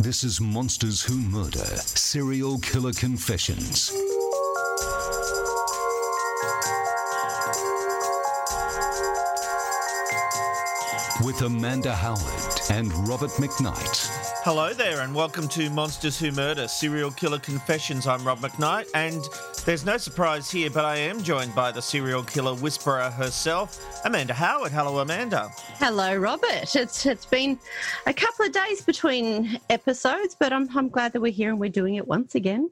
This is Monsters Who Murder Serial Killer Confessions. With Amanda Howard and Robert McKnight. Hello there, and welcome to Monsters Who Murder Serial Killer Confessions. I'm Rob McKnight, and there's no surprise here, but I am joined by the serial killer whisperer herself, Amanda Howard. Hello, Amanda. Hello, Robert. It's it's been a couple of days between episodes, but I'm I'm glad that we're here and we're doing it once again.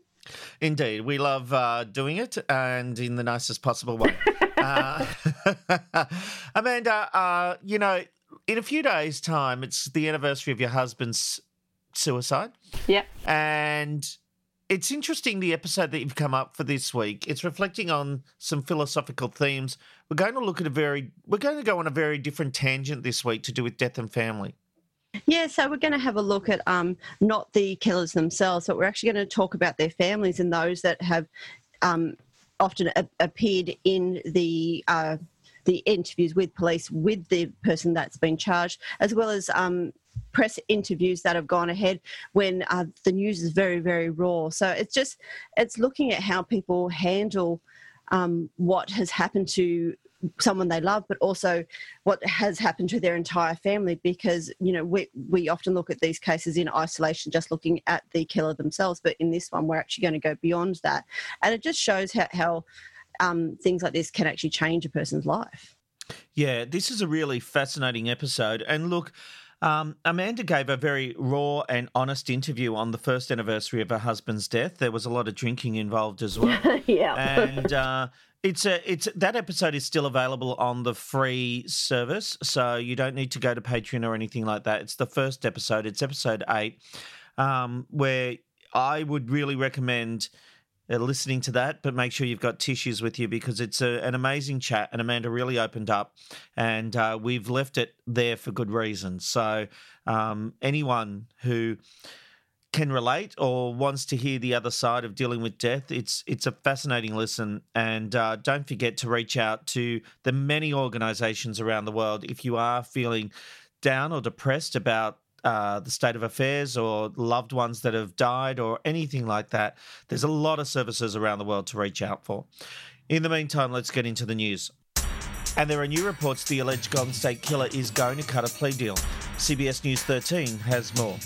Indeed, we love uh, doing it, and in the nicest possible way. uh, Amanda, uh, you know, in a few days' time, it's the anniversary of your husband's suicide. Yep. And it's interesting the episode that you've come up for this week. It's reflecting on some philosophical themes. We're going to look at a very we're going to go on a very different tangent this week to do with death and family. Yeah, so we're going to have a look at um, not the killers themselves, but we're actually going to talk about their families and those that have um, often a- appeared in the uh, the interviews with police with the person that's been charged, as well as um, press interviews that have gone ahead when uh, the news is very very raw. So it's just it's looking at how people handle um, what has happened to someone they love, but also what has happened to their entire family. Because you know we we often look at these cases in isolation, just looking at the killer themselves. But in this one, we're actually going to go beyond that, and it just shows how, how um, things like this can actually change a person's life. Yeah, this is a really fascinating episode. And look, um, Amanda gave a very raw and honest interview on the first anniversary of her husband's death. There was a lot of drinking involved as well. yeah. and uh, it's a it's that episode is still available on the free service, so you don't need to go to Patreon or anything like that. It's the first episode. It's episode eight, um, where I would really recommend listening to that, but make sure you've got tissues with you because it's a, an amazing chat. And Amanda really opened up, and uh, we've left it there for good reason. So, um, anyone who can relate or wants to hear the other side of dealing with death, it's it's a fascinating listen. And uh, don't forget to reach out to the many organisations around the world if you are feeling down or depressed about uh, the state of affairs or loved ones that have died or anything like that. There's a lot of services around the world to reach out for. In the meantime, let's get into the news. And there are new reports the alleged Golden State killer is going to cut a plea deal. CBS News 13 has more.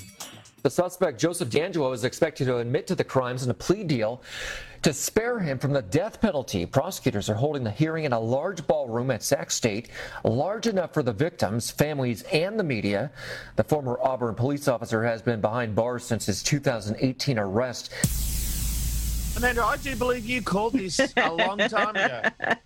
The suspect, Joseph DeAngelo, is expected to admit to the crimes in a plea deal to spare him from the death penalty. Prosecutors are holding the hearing in a large ballroom at Sac State, large enough for the victims, families, and the media. The former Auburn police officer has been behind bars since his 2018 arrest. Amanda, I do believe you called this a long time ago.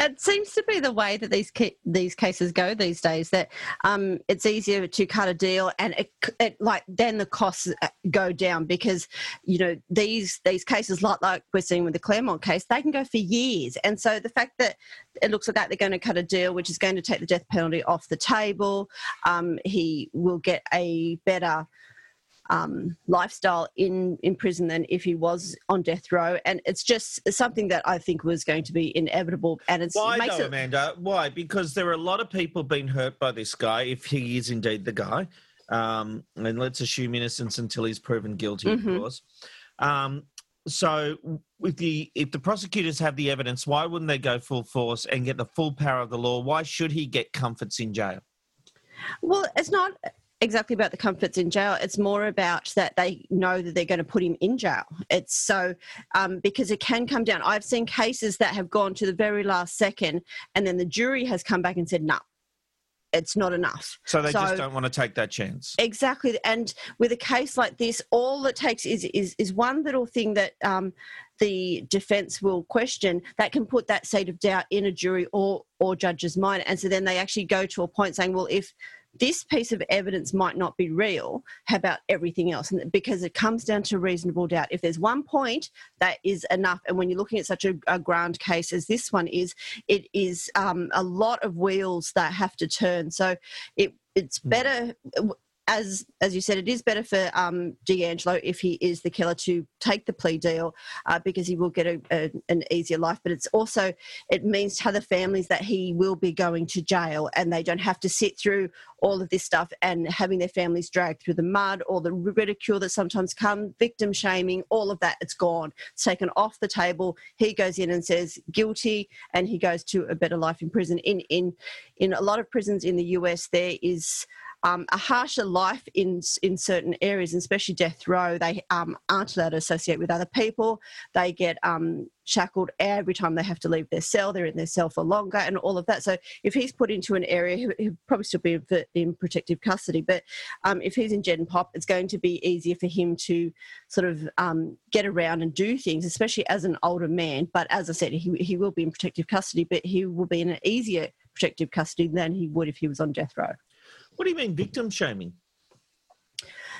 it seems to be the way that these ca- these cases go these days. That um, it's easier to cut a deal, and it, it like then the costs uh, go down because you know these these cases, like like we're seeing with the Claremont case, they can go for years. And so the fact that it looks like they're going to cut a deal, which is going to take the death penalty off the table, um, he will get a better um, lifestyle in, in prison than if he was on death row. And it's just something that I think was going to be inevitable. And it's Why makes though, it, Amanda? Why? Because there are a lot of people being hurt by this guy, if he is indeed the guy. Um, and let's assume innocence until he's proven guilty, Mhm. of course. Um, so, with the if the prosecutors have the evidence, why wouldn't they go full force and get the full power of the law? Why should he get comforts in jail? Well, it's not. Exactly about the comforts in jail. It's more about that they know that they're going to put him in jail. It's so um, because it can come down. I've seen cases that have gone to the very last second, and then the jury has come back and said, "No, it's not enough." So they just don't want to take that chance. Exactly, and with a case like this, all it takes is is is one little thing that. Um, the defense will question that can put that seed of doubt in a jury or or judge's mind and so then they actually go to a point saying well if this piece of evidence might not be real. How about everything else? And because it comes down to reasonable doubt. If there's one point that is enough, and when you're looking at such a, a grand case as this one is, it is um, a lot of wheels that have to turn. So it it's hmm. better as as you said, it is better for um, DeAngelo if he is the killer to take the plea deal uh, because he will get a, a, an easier life. But it's also it means to other families that he will be going to jail and they don't have to sit through all of this stuff and having their families dragged through the mud or the ridicule that sometimes come, victim shaming, all of that. It's gone. It's taken off the table. He goes in and says guilty, and he goes to a better life in prison. In in in a lot of prisons in the US, there is um, a harsher life in in certain areas, especially death row. They um, aren't allowed to associate with other people. They get um, shackled every time they have to leave their cell. They're in their cell for longer, and all of that. So if he's put into an area, he'll probably still be in protective custody. But um, if he's in Gen Pop, it's going to be easier for him to sort of um, get around and do things, especially as an older man. But as I said, he he will be in protective custody, but he will be in an easier protective custody than he would if he was on death row. What do you mean victim shaming?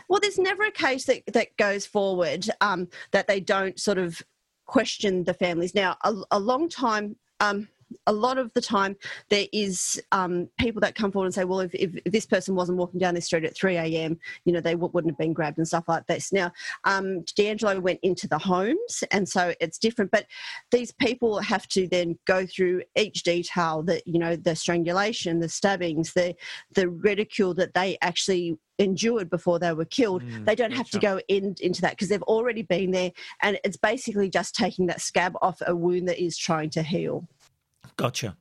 Well, there's never a case that, that goes forward um, that they don't sort of question the families. Now, a, a long time, um, a lot of the time there is um, people that come forward and say, well, if, if, this person wasn't walking down the street at 3 a.m., you know, they w- wouldn't have been grabbed and stuff like this. Now, um, DeAngelo went into the homes, and so it's different. But these people have to then go through each detail that, you know, the strangulation, the stabbings, the, the ridicule that they actually endured before they were killed. Mm, they don't have to go in, into that because they've already been there. And it's basically just taking that scab off a wound that is trying to heal. Gotcha.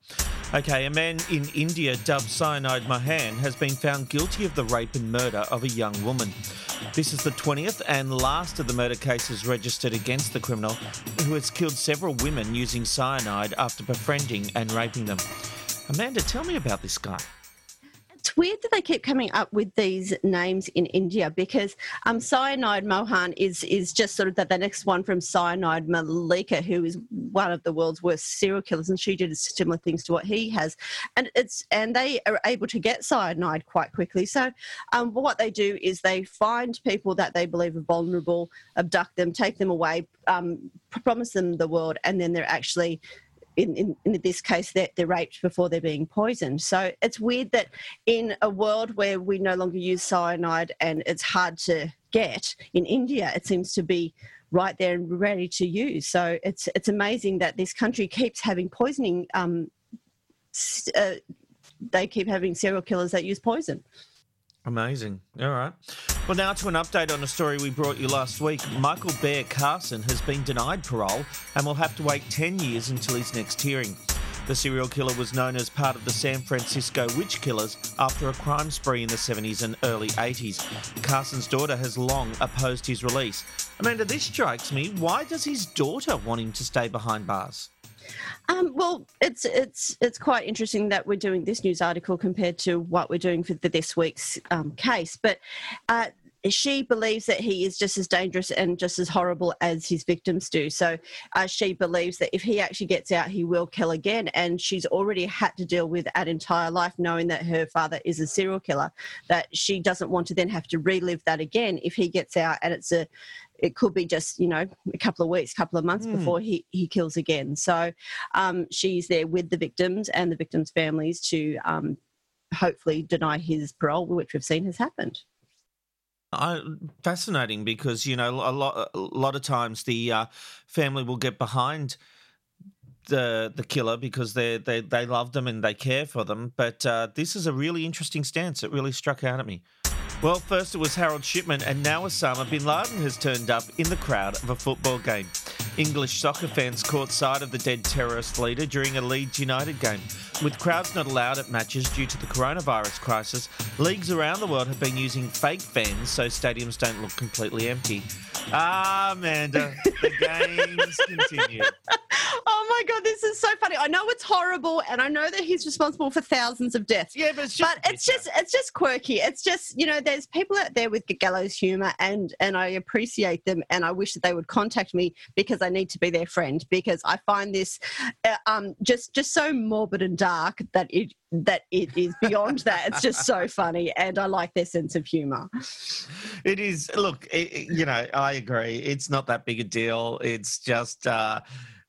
Okay, a man in India dubbed Cyanide Mohan has been found guilty of the rape and murder of a young woman. This is the 20th and last of the murder cases registered against the criminal, who has killed several women using cyanide after befriending and raping them. Amanda, tell me about this guy it's weird that they keep coming up with these names in India because um, Cyanide Mohan is is just sort of the, the next one from Cyanide Mallika, who is one of the world's worst serial killers, and she did similar things to what he has, and it's and they are able to get cyanide quite quickly. So, um, what they do is they find people that they believe are vulnerable, abduct them, take them away, um, promise them the world, and then they're actually in, in, in, this case, they're, they're raped before they're being poisoned. So it's weird that in a world where we no longer use cyanide and it's hard to get, in India, it seems to be right there and ready to use. So it's, it's amazing that this country keeps having poisoning. Um, uh, they keep having serial killers that use poison. Amazing. All right. Well, now to an update on a story we brought you last week. Michael Bear Carson has been denied parole and will have to wait 10 years until his next hearing. The serial killer was known as part of the San Francisco witch killers after a crime spree in the 70s and early 80s. Carson's daughter has long opposed his release. Amanda, this strikes me. Why does his daughter want him to stay behind bars? Um, well, it's it's it's quite interesting that we're doing this news article compared to what we're doing for the, this week's um, case. But uh, she believes that he is just as dangerous and just as horrible as his victims do. So uh, she believes that if he actually gets out, he will kill again. And she's already had to deal with that entire life, knowing that her father is a serial killer. That she doesn't want to then have to relive that again if he gets out and it's a it could be just you know a couple of weeks couple of months mm. before he, he kills again so um, she's there with the victims and the victims families to um, hopefully deny his parole which we've seen has happened I, fascinating because you know a lot a lot of times the uh, family will get behind the the killer because they they they love them and they care for them. But uh, this is a really interesting stance. It really struck out at me. Well, first it was Harold Shipman, and now Osama bin Laden has turned up in the crowd of a football game. English soccer fans caught sight of the dead terrorist leader during a Leeds United game. With crowds not allowed at matches due to the coronavirus crisis, leagues around the world have been using fake fans so stadiums don't look completely empty. Ah, Amanda, the games continue. Oh my god, this is so funny. I know it's horrible, and I know that he's responsible for thousands of deaths. Yeah, but it's just, but it's just it's just quirky. It's just you know, there's people out there with gallows humor, and and I appreciate them, and I wish that they would contact me because I need to be their friend because I find this uh, um just just so morbid and dark that it that it is beyond that. It's just so funny, and I like their sense of humor. It is. Look, it, it- you know, I agree. It's not that big a deal. It's just, uh,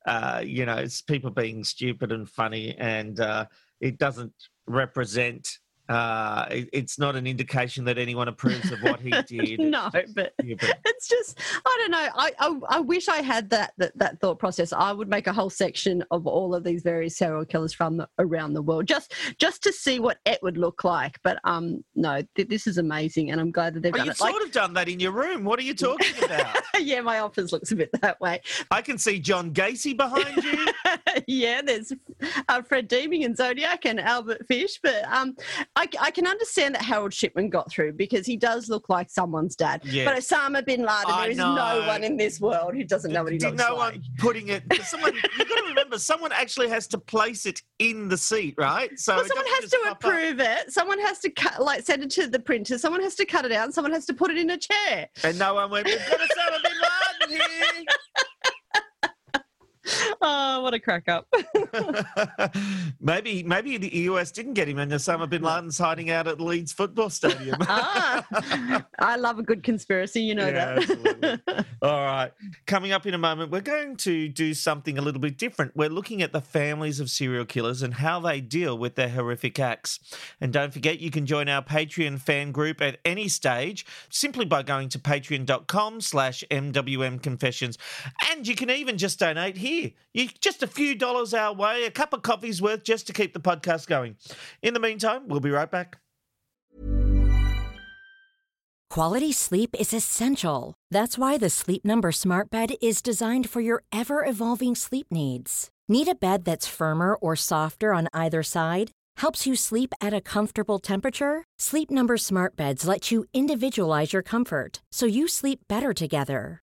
uh, you know, it's people being stupid and funny, and uh, it doesn't represent. Uh, it, it's not an indication that anyone approves of what he did. no, but Yeah, but- it's just I don't know. I, I I wish I had that, that that thought process. I would make a whole section of all of these various serial killers from the, around the world just just to see what it would look like. But um, no, th- this is amazing, and I'm glad that they've Well, done you've it. Like, sort of done that in your room. What are you talking about? yeah, my office looks a bit that way. I can see John Gacy behind you. yeah, there's uh, Fred Deeming and Zodiac and Albert Fish, but um, I, I can understand that Harold Shipman got through because he does look like someone's dad. But Osama bin Laden, I there is know. no one in this world who doesn't know what he looks no like. one putting it? Someone you've got to remember, someone actually has to place it in the seat, right? So Well, someone has to pop up. approve it. Someone has to cut, like send it to the printer. Someone has to cut it out. And someone has to put it in a chair. And no one went, we've got Osama bin Laden here. Oh, what a crack up! maybe maybe the US didn't get him and Osama bin Laden's hiding out at Leeds football stadium. ah, I love a good conspiracy. You know Yeah, that. All right. Coming up in a moment, we're going to do something a little bit different. We're looking at the families of serial killers and how they deal with their horrific acts. And don't forget, you can join our Patreon fan group at any stage simply by going to patreon.com slash MWM Confessions. And you can even just donate here. You Just a few dollars our way, a cup of coffee's worth just to keep the podcast going. In the meantime, we'll be right back. Quality sleep is essential. That's why the Sleep Number Smart Bed is designed for your ever evolving sleep needs. Need a bed that's firmer or softer on either side? Helps you sleep at a comfortable temperature? Sleep Number Smart Beds let you individualize your comfort so you sleep better together.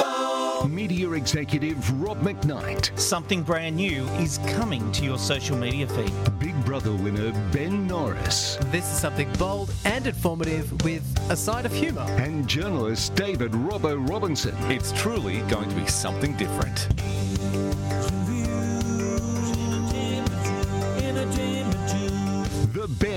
Media executive Rob McKnight. Something brand new is coming to your social media feed. Big Brother winner Ben Norris. This is something bold and informative with a side of humour. And journalist David Robbo Robinson. It's truly going to be something different.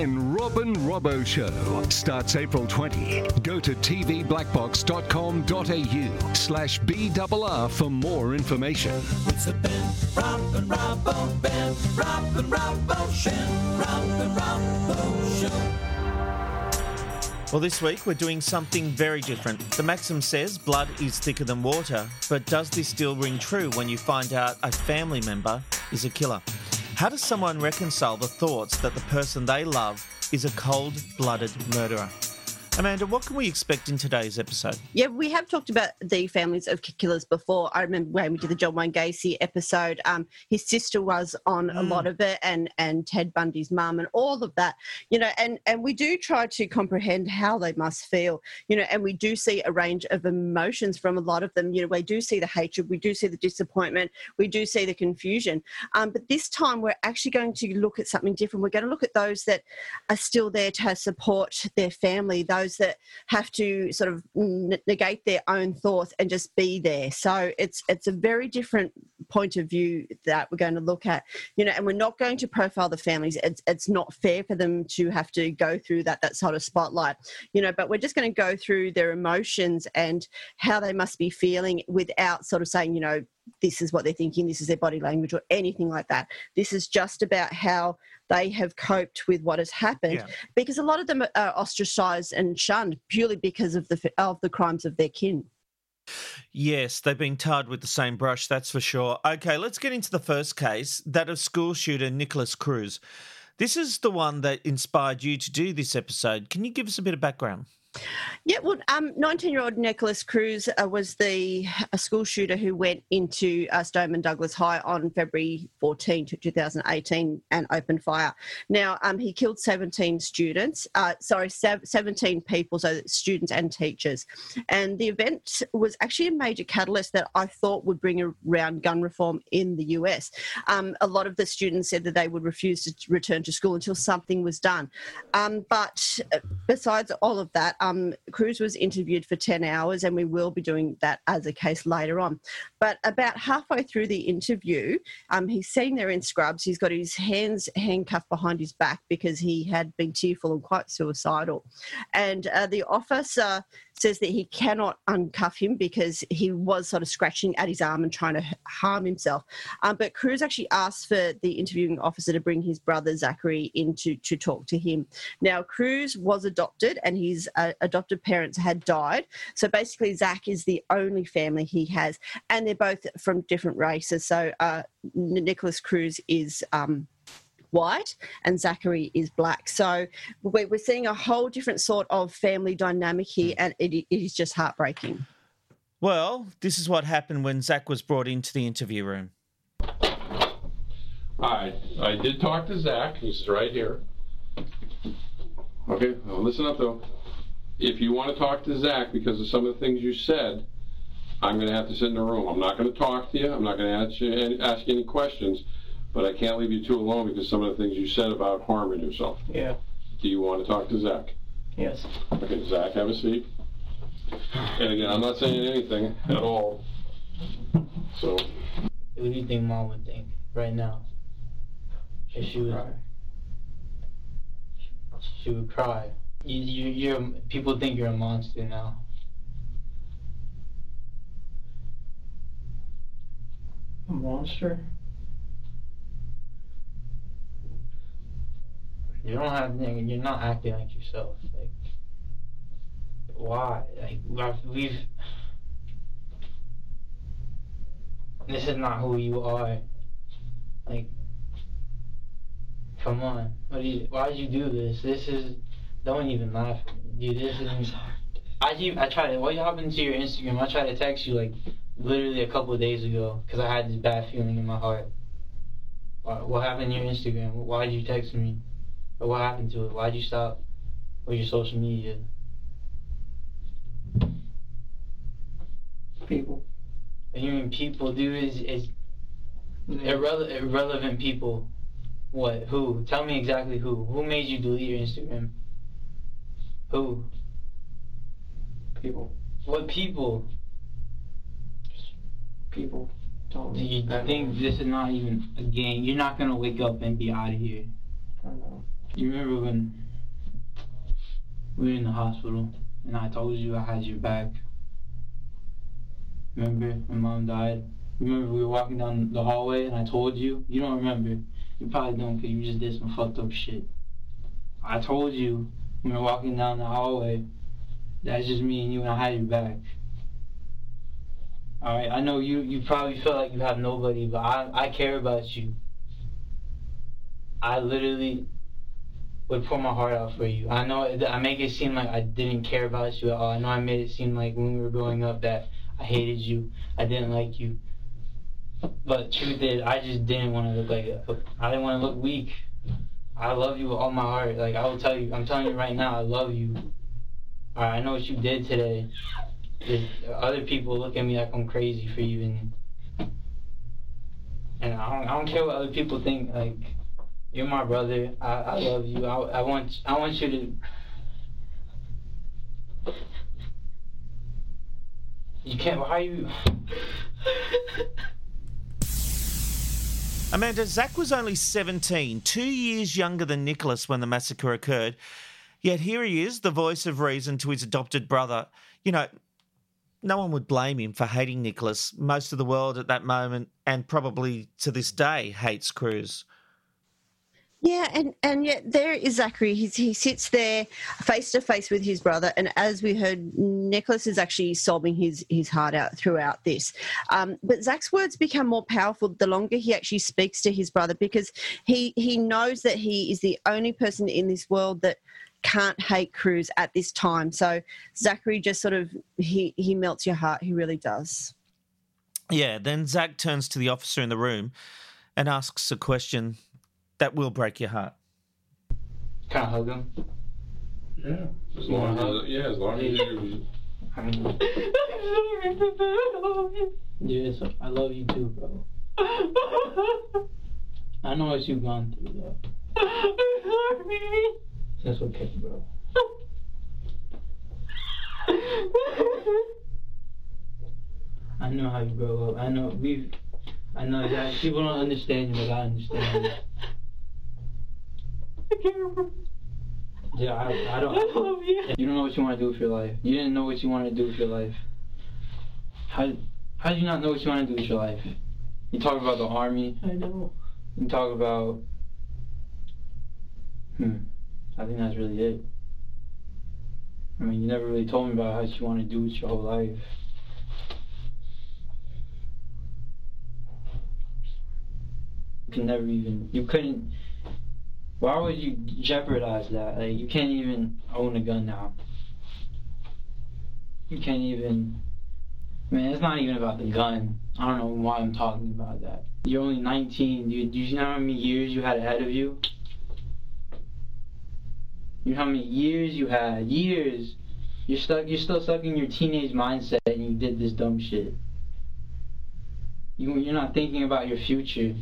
The Ben Robin Robbo Show starts April 20. Go to tvblackbox.com.au slash BRR for more information. Well, this week we're doing something very different. The maxim says blood is thicker than water, but does this still ring true when you find out a family member is a killer? How does someone reconcile the thoughts that the person they love is a cold blooded murderer? Amanda, what can we expect in today's episode? Yeah, we have talked about the families of killers before. I remember when we did the John Wayne Gacy episode. Um, his sister was on a lot of it, and and Ted Bundy's mum, and all of that. You know, and and we do try to comprehend how they must feel. You know, and we do see a range of emotions from a lot of them. You know, we do see the hatred, we do see the disappointment, we do see the confusion. Um, but this time, we're actually going to look at something different. We're going to look at those that are still there to support their family. Those that have to sort of negate their own thoughts and just be there. So it's it's a very different point of view that we're going to look at. You know, and we're not going to profile the families. It's it's not fair for them to have to go through that that sort of spotlight. You know, but we're just going to go through their emotions and how they must be feeling without sort of saying, you know, this is what they're thinking, this is their body language, or anything like that. This is just about how they have coped with what has happened, Yeah. because a lot of them are ostracized and shunned purely because of the of the crimes of their kin. Yes, they've been tarred with the same brush, that's for sure. Okay, let's get into the first case that of school shooter Nikolas Cruz. This is the one that inspired you to do this episode. Can you give us a bit of background? Yeah, well, um, 19-year-old Nikolas Cruz uh, was the school shooter who went into uh, Stoneman Douglas High on February 14, 2018, and opened fire. Now, um, he killed 17 students, uh, sorry, 17 people, so students and teachers. And the event was actually a major catalyst that I thought would bring around gun reform in the US. Um, a lot of the students said that they would refuse to return to school until something was done. Um, but uh, besides all of that, um, Cruz was interviewed for 10 hours, and we will be doing that as a case later on. But about halfway through the interview, um, he's sitting there in scrubs. He's got his hands handcuffed behind his back because he had been tearful and quite suicidal. And uh, the officer says that he cannot uncuff him because he was sort of scratching at his arm and trying to harm himself. Um, but Cruz actually asked for the interviewing officer to bring his brother Zachary in to, to talk to him. Now, Cruz was adopted and his uh, adopted parents had died. So basically, Zach is the only family he has, and they're both from different races. So uh, Nikolas Cruz is. Um, white and Zachary is black. So we're, we're seeing a whole different sort of family dynamic here, hmm. and it, it is just heartbreaking. Well, this is what happened when Zach was brought into the interview room. Hi, I did talk to Zach, he's right here. Okay, now listen up though. If you want to talk to Zach because of some of the things you said, I'm gonna have to sit in the room. I'm not gonna talk to you, I'm not gonna ask you, any- ask you any questions, but I can't leave you two alone because some of the things you said about harming yourself. Yeah. Do you want to talk to Zach? Yes. Okay, Zach, have a seat. And again, I'm not saying anything at all. So, What do you think mom would think right now? If she was, she would cry. You, you, you're people think you're a monster now. A monster? You don't have you're not acting like yourself. Like why? Like we've this is not who you are. Like come on. What do you why did you do this? This is don't even laugh. Dude, this is I keep I tried to what happened to your Instagram? I tried to text you like literally a couple of days ago because I had this bad feeling in my heart. What, what happened to your Instagram? Why did you text me? Or what happened to it? Why'd you stop with your social media? People. What you mean people, dude, is, is irrele- irrelevant people. What? Who? Tell me exactly who. Who made you delete your Instagram? Who? People. What people? People. Don't Do you I think this is not even a game? You're not gonna wake up and be out of here. don't know. You remember when we were in the hospital and I told you I had your back? Remember when mom died? Remember we were walking down the hallway and I told you? You don't remember. You probably don't because you just did some fucked up shit. I told you when we were walking down the hallway that's just me and you and I had your back. Alright, I know you, you probably feel like you have nobody, but I, I care about you. I literally would pour my heart out for you. I know I make it seem like I didn't care about you at all. I know I made it seem like when we were growing up that I hated you, I didn't like you. But truth is, I just didn't want to look like I didn't want to look weak. I love you with all my heart. Like I will tell you, I'm telling you right now, I love you. Alright, I know what you did today. There's other people look at me like I'm crazy for even. And I don't, I don't care what other people think. Like you're my brother. I, I love you. I, I want I want you to. You can't. Why are you? Amanda, Zach was only 17, two years younger than Nikolas when the massacre occurred. Yet here he is, the voice of reason to his adopted brother. You know, no one would blame him for hating Nikolas. Most of the world at that moment, and probably to this day, hates Cruz. Yeah, and and yet there is Zachary. He's, he sits there face to face with his brother, and as we heard, Nikolas is actually sobbing his his heart out throughout this. Um, but Zach's words become more powerful the longer he actually speaks to his brother, because he he knows that he is the only person in this world that can't hate Cruz at this time. So Zachary just sort of he he melts your heart. He really does. Yeah, then Zach turns to the officer in the room and asks a question that will break your heart. Can I hug him? Yeah. As long as, yeah, as long as you. I mean, yes, I love you too, bro. I know what you've gone through, though. That's okay, bro. I know how you grow up. I know we. I know that people don't understand you, but I understand. Yeah, I, I don't. I love you. You don't know what you want to do with your life. You didn't know what you wanted to do with your life. How how did you not know what you want to do with your life? You talk about the army. I know. You talk about. Hmm. I think that's really it. I mean, you never really told me about how you want to do with your whole life. You can never even. You couldn't. Why would you jeopardize that? Like, you can't even own a gun now. You can't even. Man, it's not even about the gun. I don't know why I'm talking about that. You're only 19, dude. Do you know how many years you had ahead of you? You know how many years you had? Years. You're stuck. You're still stuck in your teenage mindset, and you did this dumb shit. You, you're not thinking about your future.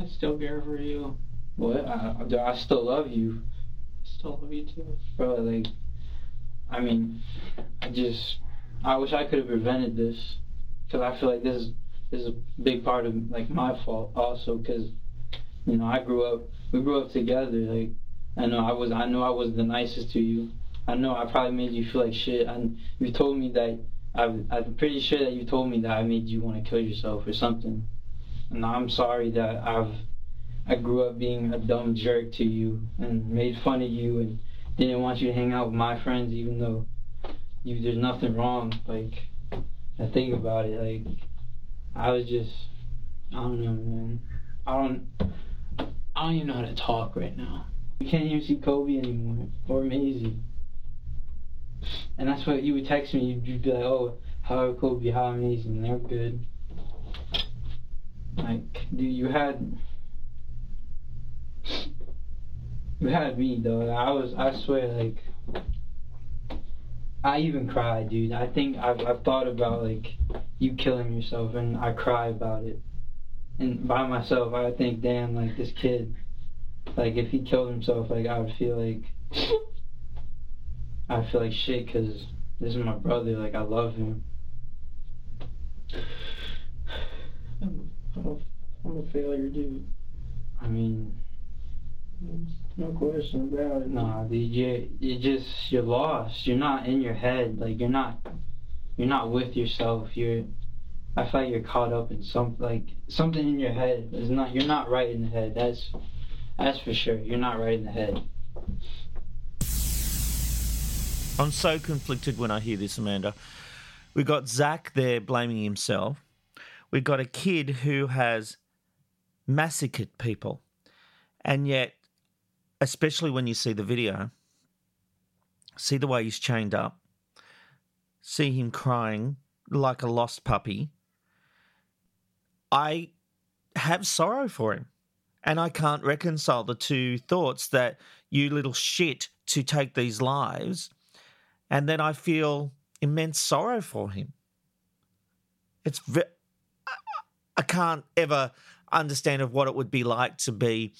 I still care for you. What? I, I still love you. I still love you too. Bro, like, I mean, I just, I wish I could have prevented this, because I feel like this is, this is a big part of, like, my fault also, because, you know, I grew up, we grew up together, like, I know I was, I know I was the nicest to you. I know I probably made you feel like shit, and you told me that, I, I'm pretty sure that you told me that I made you want to kill yourself or something. And I'm sorry that I've I grew up being a dumb jerk to you and made fun of you and didn't want you to hang out with my friends even though you there's nothing wrong. Like I think about it, like I was just I don't know man. I don't I don't even know how to talk right now. You can't even see Kobe anymore or Maisie. And that's what you would text me, you'd, be like, Oh, how are Kobe, how amazing, they're good. Like, dude, you had you had me though. I was, I swear, like, I even cried, dude. I think I've, I've thought about like you killing yourself, and I cry about it. And by myself, I think, damn, like this kid, like if he killed himself, like I would feel like, I feel like shit, cause this is my brother. Like I love him. I'm, I'm, a, I'm a failure, dude. I mean, no question about it. Nah, dude, you you just you're lost. You're not in your head. Like you're not you're not with yourself. You're I feel like you're caught up in some like something in your head. Is not you're not right in the head. That's that's for sure. You're not right in the head. I'm so conflicted when I hear this, Amanda. We got Zach there blaming himself. We've got a kid who has massacred people. And yet, especially when you see the video, see the way he's chained up, see him crying like a lost puppy. I have sorrow for him. And I can't reconcile the two thoughts that you little shit to take these lives. And then I feel immense sorrow for him. It's ve- I can't ever understand of what it would be like to be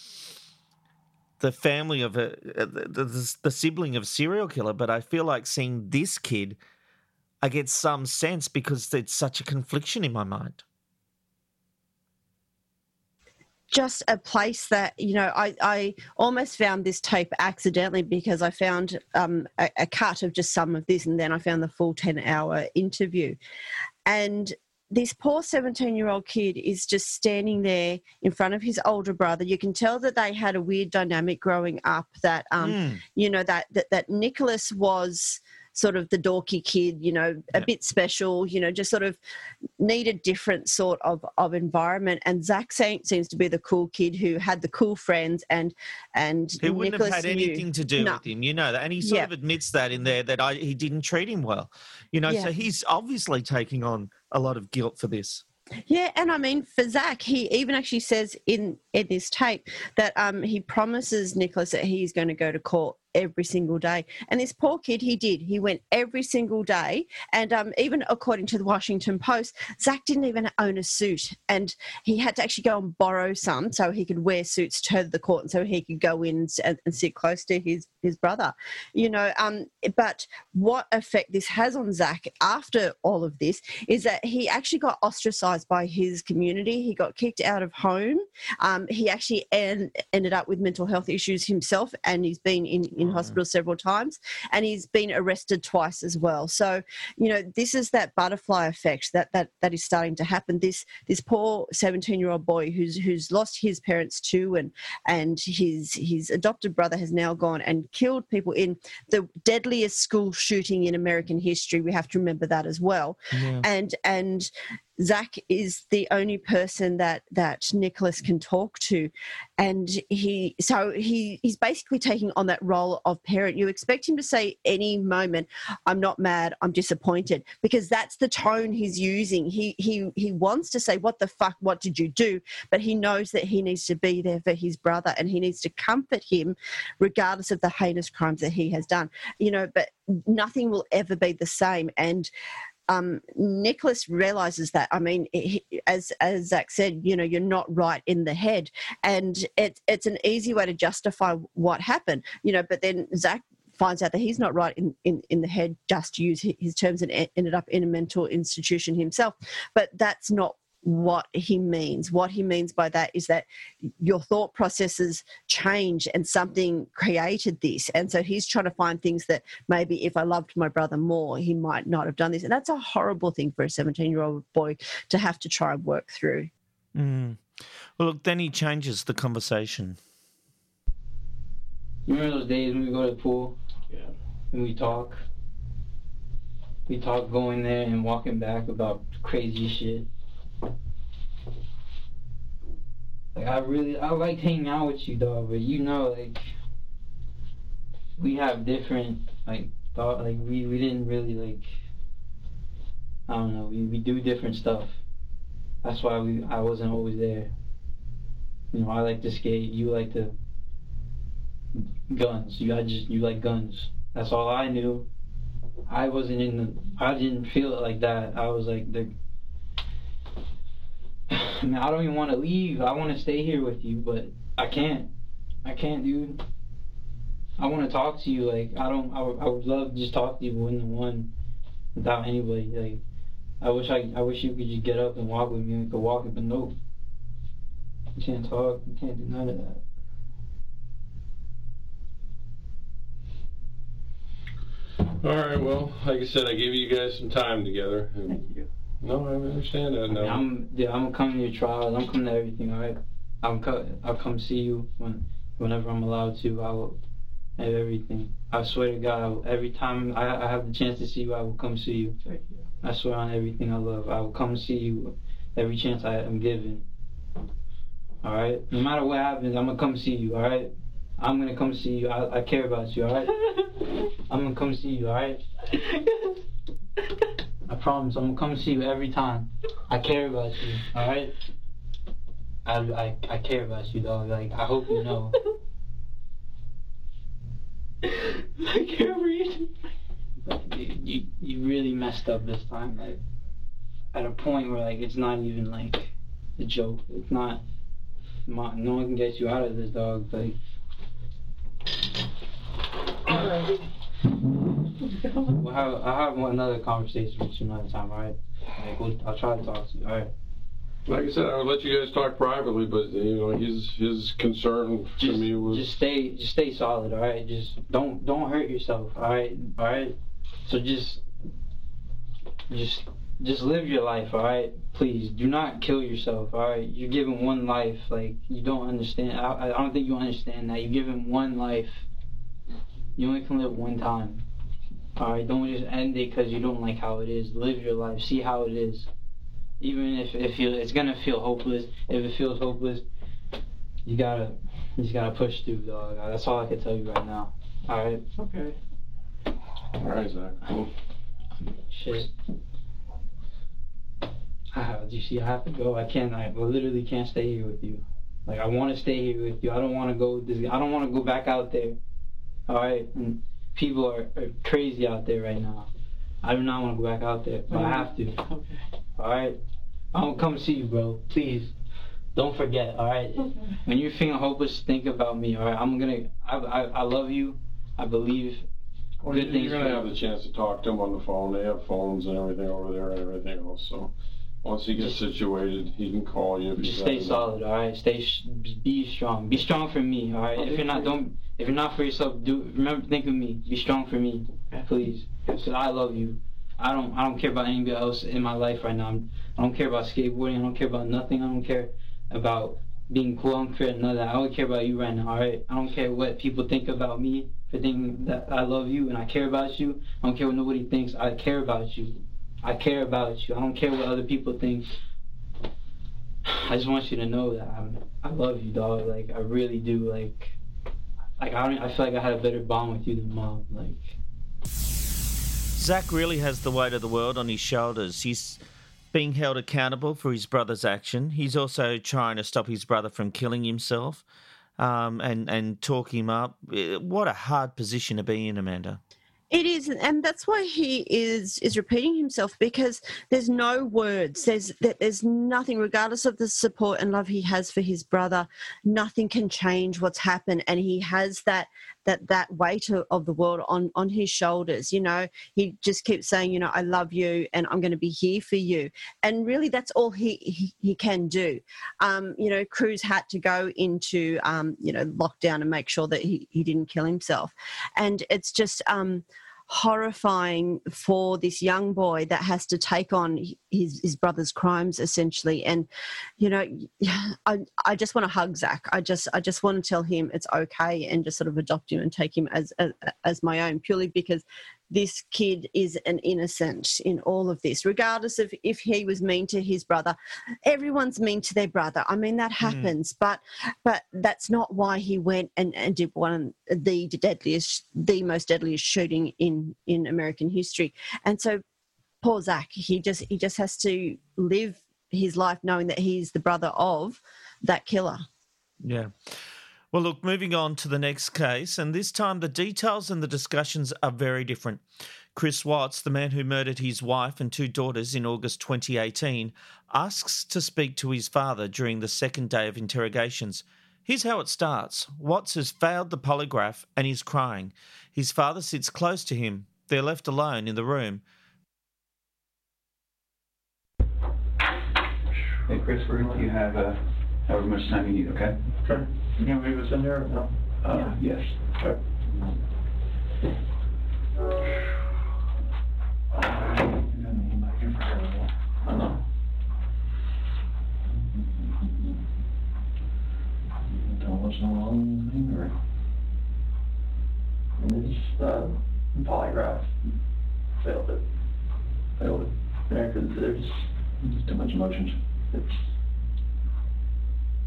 the family of a the, the, the sibling of a serial killer, but I feel like seeing this kid I get some sense because it's such a confliction in my mind. just a place that you know I, I almost found this tape accidentally because I found um, a, a, cut of just some of this and then I found the full 10 hour interview and this poor 17 year old kid is just standing there in front of his older brother you can tell that they had a weird dynamic growing up that um, mm. you know that, that that Nikolas was sort of the dorky kid, you know, a bit special, you know, just sort of need a different sort of, of environment. And Zach seems to be the cool kid who had the cool friends and and who wouldn't Nikolas have had knew. anything to do no. with him, you know that. And he sort of admits that in there that I, he didn't treat him well, you know. So he's obviously taking on a lot of guilt for this. Yeah, and I mean for Zach, he even actually says in in this tape that um he promises Nikolas that he's going to go to court every single day. And this poor kid, he did. He went every single day. And um, even according to the Washington Post, Zach didn't even own a suit. And he had to actually go and borrow some so he could wear suits to the court and so he could go in and, and sit close to his, his brother. You know, um, but what effect this has on Zach after all of this is that he actually got ostracized by his community. He got kicked out of home. Um, he actually en- ended up with mental health issues himself and he's been in in mm. hospital several times, and he's been arrested twice as well. So, you know, this is that butterfly effect that that that is starting to happen. This this poor seventeen year old boy who's who's lost his parents too, and and his his adopted brother has now gone and killed people in the deadliest school shooting in American history. We have to remember that as well. Yeah. And and Zach is the only person that that Nikolas can talk to, and he so he he's basically taking on that role of parent. You expect him to say any moment, "I'm not mad, I'm disappointed," because that's the tone he's using. He he he wants to say, "What the fuck? What did you do?" But he knows that he needs to be there for his brother, and he needs to comfort him, regardless of the heinous crimes that he has done. You know, but nothing will ever be the same, and um, Nikolas realizes that. I mean, he, as as Zach said, you know, you're not right in the head, and it's it's an easy way to justify what happened, you know. But then Zach finds out that he's not right in, in, in the head just to use his terms and ended up in a mental institution himself but that's not what he means. What he means by that is that your thought processes change and something created this. And so he's trying to find things that maybe if I loved my brother more, he might not have done this. And that's a horrible thing for a 17 year old boy to have to try and work through. Mm. Well, look, then he changes the conversation. You remember those days when we go to the pool? Yeah. And we talk? We talk going there and walking back about crazy shit. Like I really, I like hanging out with you, dog. But you know, like we have different like thought. Like we we didn't really like. I don't know. We we do different stuff. That's why we I wasn't always there. You know, I like to skate. You like to guns. You I just you like guns. That's all I knew. I wasn't in the. I didn't feel it like that. I was like the I mean, I don't even want to leave. I want to stay here with you, but I can't. I can't, dude. I want to talk to you. Like, I don't. I, I would love to just talk to you one to one, without anybody. Like, I wish I. I wish you could just get up and walk with me and go walk it, but no. You can't talk. You can't do none of that. All right. Well, like I said, I gave you guys some time together. Thank you. No, I understand that. No. I'm yeah, I'm coming to your trials. I'm coming to everything. All right. I'm co- I'll come see you when whenever I'm allowed to. I will have everything. I swear to God, every time I, I have the chance to see you, I will come see you. I swear on everything I love, I will come see you every chance I am given. All right. No matter what happens, I'm gonna come see you. All right. I'm gonna come see you. I, I care about you. All right. I'm gonna come see you. All right. I promise I'm gonna come see you every time. I care about you, alright? I, I, I care about you, dog. Like, I hope you know. I care for you. But dude, you, you really messed up this time. Like, at a point where, like, it's not even, like, a joke. It's not, no one can get you out of this, dog. Like. We'll have, I'll have another conversation with you another time, alright? Like, we'll, I'll try to talk to you, alright? Like I said, I would let you guys talk privately, but you know, his his concern to Just, me was just stay, just stay solid, alright? Just don't, don't hurt yourself, alright? Alright? So just, just, just live your life, alright? Please, do not kill yourself, alright? You're given one life, like, you don't understand, I, I don't think you understand that. You're given one life. You only can live one time. Alright, don't just end it because you don't like how it is. Live your life, see how it is. Even if, if you, it's gonna feel hopeless, if it feels hopeless, you gotta, you just gotta push through, dog. That's all I can tell you right now. Alright? Okay. all right, Zach. Cool. Shit. I have, you see, I have to go. I can't. I literally can't stay here with you. Like I want to stay here with you. I don't want to go. This, I don't want to go back out there. All right. And people are, are crazy out there right now. I do not want to go back out there, but I have to. Okay. All right. I'm gonna come see you, bro. Please. Don't forget. All right. When you're feeling hopeless, think about me. All right. I'm gonna. I I, I love you. I believe. Well, good you- things you're for gonna you. have the chance to talk to him on the phone. They have phones and everything over there and everything else. So once he gets situated, he can call you. If Just stay solid, all right. Stay, sh- be strong. Be strong for me, all right. If you're not, don't. If you're not for yourself, do remember. Think of me. Be strong for me, please. Because I love you. I don't. I don't care about anybody else in my life right now. I'm, I don't care about skateboarding. I don't care about nothing. I don't care about being cool. I don't care none of that. I only care about you right now, all right. I don't care what people think about me for thinking that I love you and I care about you. I don't care what nobody thinks. I care about you. I care about you. I don't care what other people think. I just want you to know that I'm, I love you, dog. Like I really do. Like, like I don't. I feel like I had a better bond with you than mom. Like, Zach really has the weight of the world on his shoulders. He's being held accountable for his brother's action. He's also trying to stop his brother from killing himself um, and, and talk him up. Eh, What a hard position to be in, Amanda. It is, and that's why he is is repeating himself because there's no words. There's there's nothing, regardless of the support and love he has for his brother, nothing can change what's happened, and he has that that that weight of, the world on on his shoulders. You know, he just keeps saying, you know, I love you, and I'm going to be here for you, and really, that's all he he, he can do. Um, you know, Cruz had to go into um, you know lockdown and make sure that he he didn't kill himself, and it's just um horrifying for this young boy that has to take on his, his brother's crimes essentially. And you know I, I just want to hug zach. I just i just want to tell him it's okay and just sort of adopt him and take him as as, as my own purely because this kid is an innocent in all of this regardless of if he was mean to his brother. Everyone's mean to their brother. I mean that hmm. happens but but that's not why he went and, and did one of the deadliest the most deadliest shooting in in american history. And so poor zach he just he just has to live his life knowing that he's the brother of that killer. Yeah. Well, look, moving on to the next case, and this time the details and the discussions are very different. Chris Watts, the man who murdered his wife and two daughters in August 2018, asks to speak to his father during the second day of interrogations. Here's how it starts Watts has failed the polygraph and is crying. His father sits close to him. They're left alone in the room. Hey, Chris, we're gonna let you have, uh, however much time you need, okay? Okay. You gonna leave in there no? Uh, yes. Okay. I know. Tell what's going on, anything, or? It's, uh, polygraph. Failed it. Failed it. Yeah, 'cause there's too much emotions. It's,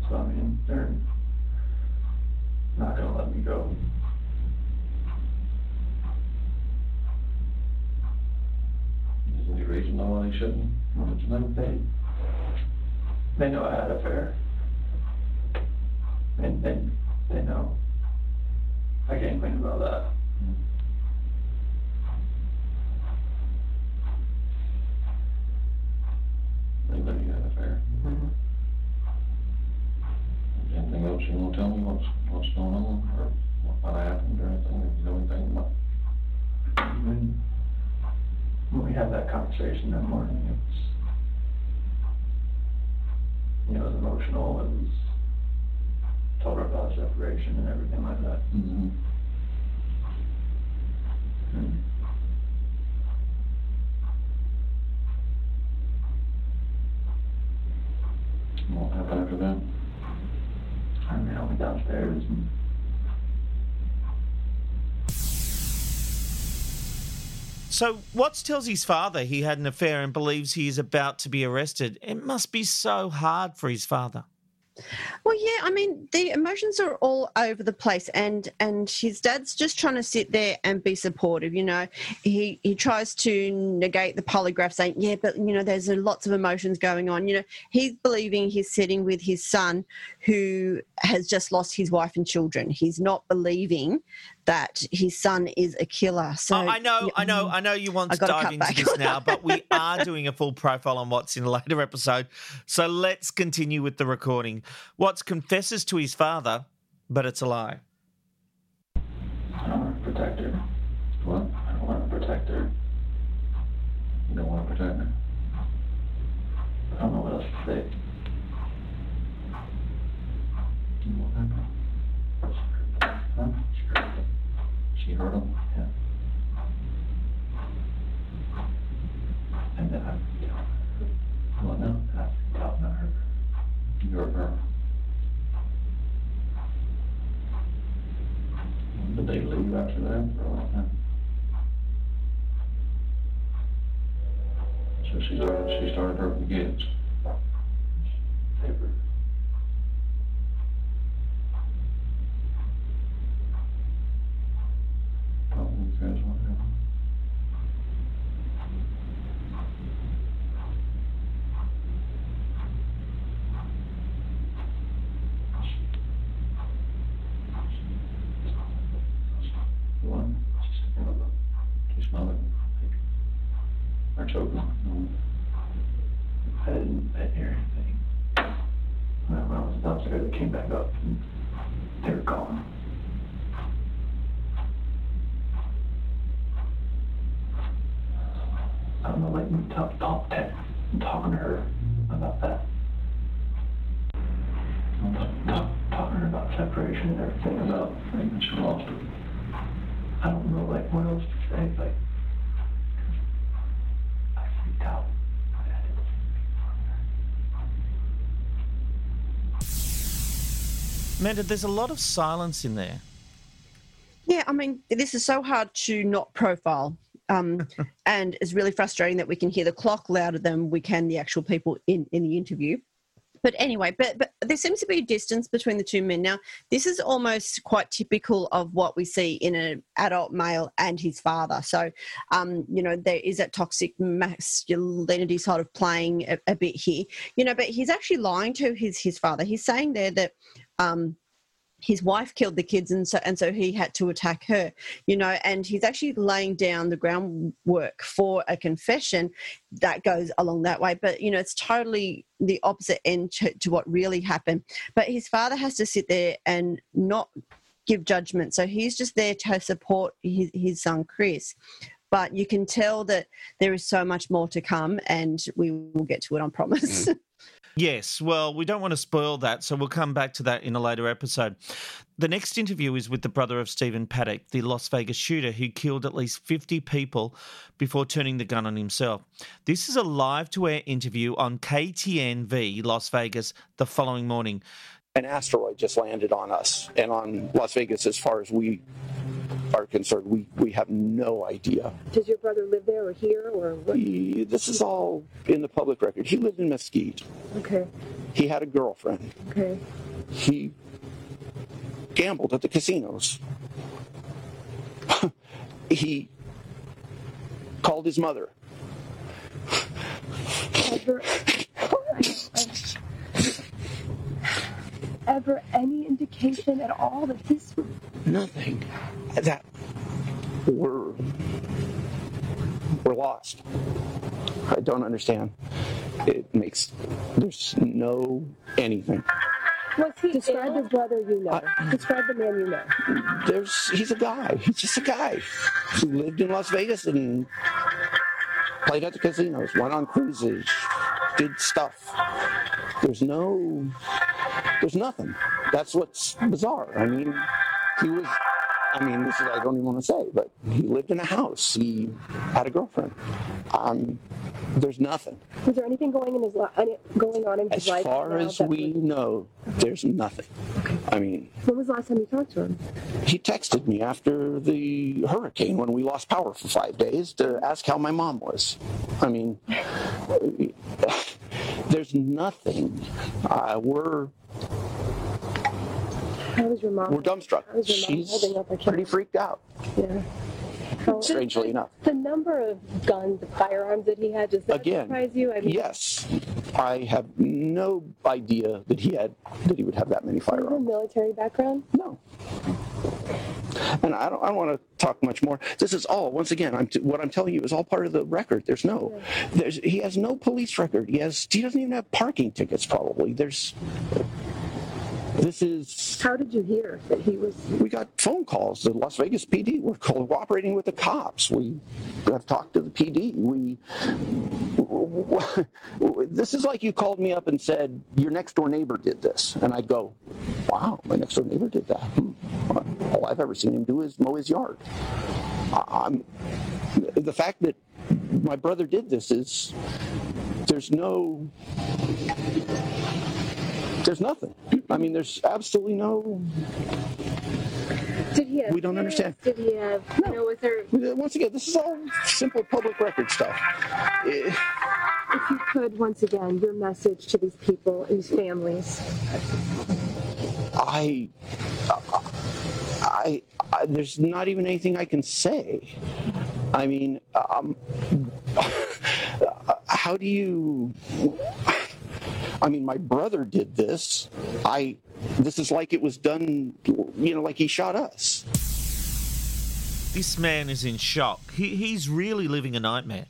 so I mean, they're not gonna let me go. Is there any reason why they shouldn't? It's not they, they know I had an affair. And, and they know. I can't complain about that. Hmm. They know you had an affair. Is there Anything else you wanna tell me, what's, what's going on, or what happened, or anything, if you know anything about? And have that morning. It was, you know, it was emotional. It was told her about separation and everything like that. Mm-hmm. And What happened after that? I mean, I went downstairs and So Watts tells his father he had an affair and believes he is about to be arrested. It must be so hard for his father. Well, yeah, I mean, the emotions are all over the place, and and his dad's just trying to sit there and be supportive. You know, he he tries to negate the polygraph, saying, "Yeah, but you know, there's lots of emotions going on." You know, he's believing he's sitting with his son, who has just lost his wife and children. He's not believing that his son is a killer. So I I know, I know, mm, I know you want I to gotta dive into back. this now, but we are doing a full profile on Watts in a later episode. So let's continue with the recording. Watts confesses to his father, but it's a lie. I don't want to protect her. What? I don't want to protect her. You don't want to protect her? I don't know what else to say. What happened? Huh? She hurt him? Yeah. And then I, you know, What now? I thought not her. You hurt her. Did they leave after that or what? So she started, she started hurting the kids. They were Oh, okay, that's what happened. What? She smelled it. Or choking. No. I didn't, I didn't hear anything. When I when I was downstairs, I came back up and they were gone. I don't know, like, me talk, talk, te- I'm talking to her about that. I'm talk, talk, talking to her about separation and everything, about, like, when she lost it. I don't know, like, what else to say, like, I freaked out. I had to Amanda, there's a lot of silence in there. Yeah, I mean, this is so hard to not profile. Um, and it's really frustrating that we can hear the clock louder than we can the actual people in, in the interview. But anyway, but, but there seems to be a distance between the two men. Now, this is almost quite typical of what we see in an adult male and his father. So, um, you know, there is that toxic masculinity sort of playing a, a bit here, you know, but he's actually lying to his, his father. He's saying there that, um, his wife killed the kids and so and so he had to attack her you know and he's actually laying down the groundwork for a confession that goes along that way. But you know it's totally the opposite end to, to what really happened. But his father has to sit there and not give judgment. So he's just there to support his, his son chris. But you can tell that there is so much more to come and we will get to it on promise Yes, well, we don't want to spoil that, so we'll come back to that in a later episode. The next interview is with the brother of Stephen Paddock, the Las Vegas shooter who killed at least 50 people before turning the gun on himself. This is a live to air interview on KTNV Las Vegas the following morning. An asteroid just landed on us. And on Las Vegas as far as we are concerned we, we have no idea. Does your brother live there or here or what? he, this is all in the public record. He lived in Mesquite. Okay, he had a girlfriend. Okay. he gambled at the casinos. He called his mother. Ever, ever any indication at all that this nothing that we're we're lost i don't understand it makes there's no anything was he? Describe the brother you know. Describe the man you know. there's he's a guy he's just a guy who lived in las vegas and played at the casinos, went on cruises, did stuff. There's no, there's nothing. That's what's bizarre. I mean, he was. I mean, this is I don't even want to say, but he lived in a house. He had a girlfriend. Um, there's nothing. Was there anything going in his li- going on in his As life? As far as we know, there's nothing. Okay. I mean, When was the last time you talked to him? he texted me after the hurricane when we lost power for five days to ask how my mom was. I mean, there's nothing. Uh, we're How was your mom? we're dumbstruck. How was your mom She's holding up? I can't- pretty freaked out. Yeah. How- Strangely enough. The number of guns, the firearms that he had, does that Again, surprise you? I mean, yes, I have no idea that he had that he would have that many do you have a firearms. military background? No. And I don't, I don't want to talk much more. This is all, once again, I'm t- what I'm telling you is all part of the record. There's no, there's, he has no police record. He has, he doesn't even have parking tickets probably. There's, this is. How did you hear that he was? We got phone calls. The Las Vegas PD were cooperating with the cops. We have talked to the PD. We. This is like you called me up and said your next door neighbor did this, and I'd go, "Wow, my next door neighbor did that." Hmm. All I've ever seen him do is mow his yard. I'm, the fact that my brother did this is there's no there's nothing. I mean, there's absolutely no. Did he have? We don't understand. Did he have? You know, was there? Once again, this is all simple public record stuff. Eh, If you could, once again, your message to these people, these families. I, I, I, there's not even anything I can say. I mean, um, how do you? I mean, my brother did this. I, this is like it was done. You know, like he shot us. This man is in shock. He, he's really living a nightmare.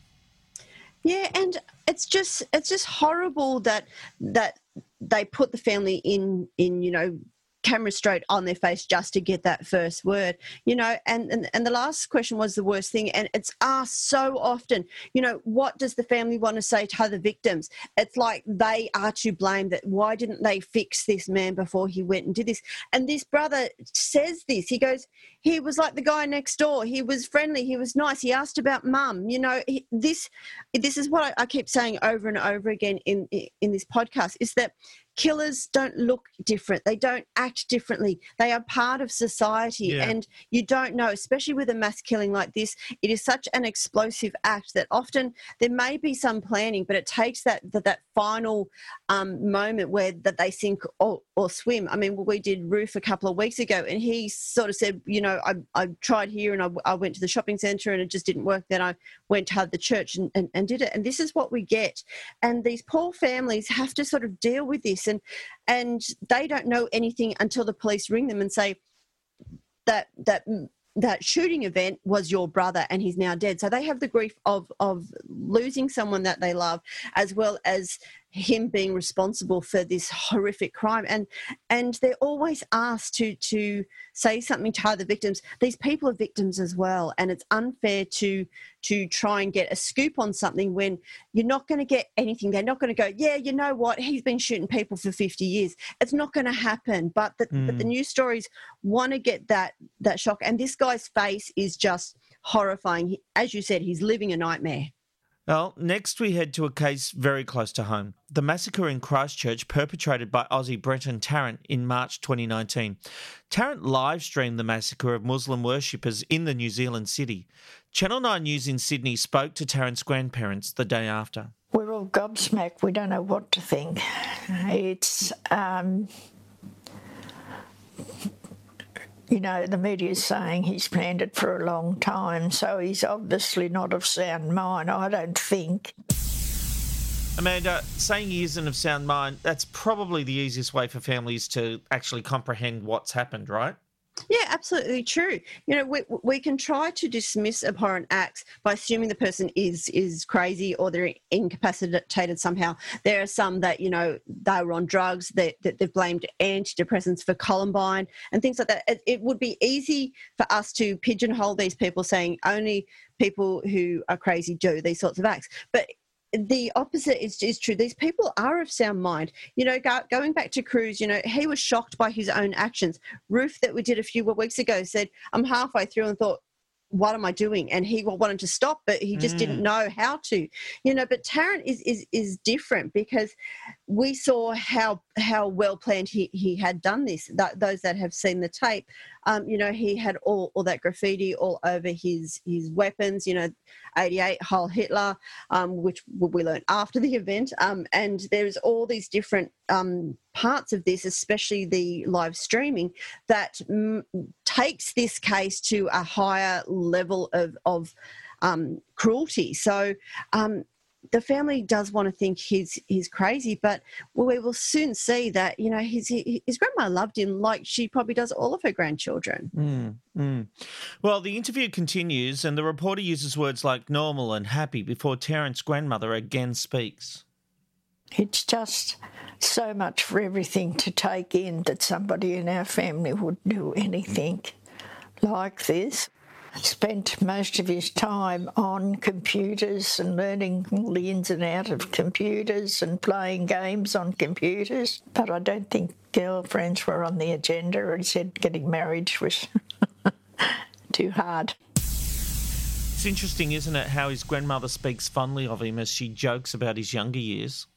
Yeah, and it's just it's just horrible that that they put the family in in you know camera straight on their face just to get that first word you know and, and and the last question was the worst thing and it's asked so often you know what does the family want to say to other victims? It's like they are to blame that why didn't they fix this man before he went and did this? And this brother says this he goes he was like the guy next door he was friendly he was nice he asked about mum you know he, this this is what I, I keep saying over and over again in in this podcast is that killers don't look different they don't act differently they are part of society Yeah. and you don't know especially with a mass killing like this it is such an explosive act that often there may be some planning but it takes that that, that final um, moment where that they sink or, or swim. I mean we did roof a couple of weeks ago and he sort of said you know i, I tried here and I, I went to the shopping center and it just didn't work. Then i went to the church and, and, and did it. And this is what we get. And these poor families have to sort of deal with this and and they don't know anything until the police ring them and say that that that shooting event was your brother and he's now dead. So they have the grief of of losing someone that they love as well as him being responsible for this horrific crime. And and they're always asked to to say something to other victims. These people are victims as well. And it's unfair to to try and get a scoop on something when you're not going to get anything. They're not going to go yeah you know what? He's been shooting people for 50 years. It's not going to happen. But the, but the Mm. news stories want to get that that shock. And this guy's face is just horrifying. As you said he's living a nightmare Well, next we head to a case very close to home the massacre in Christchurch perpetrated by Aussie Brenton Tarrant in March 2019. Tarrant live streamed the massacre of Muslim worshippers in the New Zealand city. Channel 9 News in Sydney spoke to Tarrant's grandparents the day after. We're all gobsmacked. We don't know what to think. It's, um, you know, the media's saying he's planned it for a long time, so he's obviously not of sound mind, I don't think. Amanda, saying he isn't of sound mind, that's probably the easiest way for families to actually comprehend what's happened, right? Yeah, absolutely true. You know, we, we can try to dismiss abhorrent acts by assuming the person is is crazy or they're incapacitated somehow. There are some that you know they were on drugs that, that they've blamed antidepressants for Columbine and things like that. It, it would be easy for us to pigeonhole these people, saying only people who are crazy do these sorts of acts. But the opposite is, is true. These people are of sound mind. You know, go, going back to Cruz, you know, he was shocked by his own actions. Roof, that we did a few weeks ago, said, I'm halfway through and thought, what am I doing? And he wanted to stop, but he just mm. didn't know how to, you know. But Tarrant is is is different because we saw how how well planned he, he had done this. That, those that have seen the tape, um, you know, he had all, all that graffiti all over his his weapons. You know, 88 Heil Hitler, um, which we learned after the event. Um, and there's all these different um, parts of this, especially the live streaming, that m- takes this case to a higher level of of um, cruelty. So um, the family does want to think he's he's crazy, but we will soon see that you know his his grandma loved him like she probably does all of her grandchildren. Mm, mm. Well, the interview continues, and the reporter uses words like normal and happy before Tarrant's grandmother again speaks. It's just so much for everything to take in that somebody in our family would do anything like this spent most of his time on computers and learning all the ins and outs of computers and playing games on computers. But I don't think girlfriends were on the agenda. He said getting married was too hard. It's interesting, isn't it, how his grandmother speaks fondly of him as she jokes about his younger years.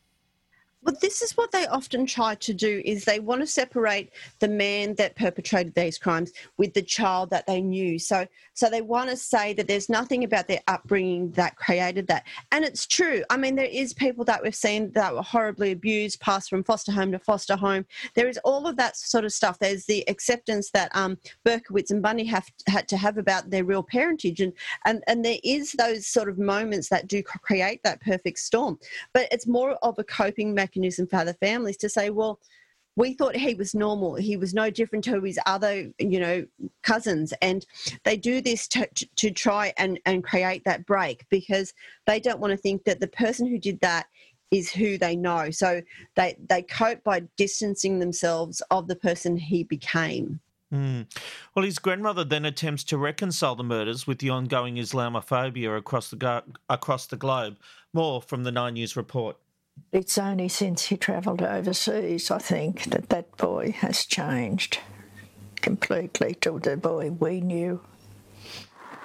But this is what they often try to do is they want to separate the man that perpetrated these crimes with the child that they knew. So so they want to say that there's nothing about their upbringing that created that. And it's true. I mean there is people that we've seen that were horribly abused, passed from foster home to foster home. There is all of that sort of stuff. There's the acceptance that um, Berkowitz and Bundy have had to have about their real parentage and, and and there is those sort of moments that do create that perfect storm. But it's more of a coping mechanism mechanism for other families to say, well, we thought he was normal. He was no different to his other, you know, cousins. And they do this to, to try and, and create that break because they don't want to think that the person who did that is who they know. So they, they cope by distancing themselves of the person he became. Mm. Well, his grandmother then attempts to reconcile the murders with the ongoing Islamophobia across the, across the globe. More from the Nine News report. It's only since he travelled overseas, I think, that that boy has changed completely to the boy we knew.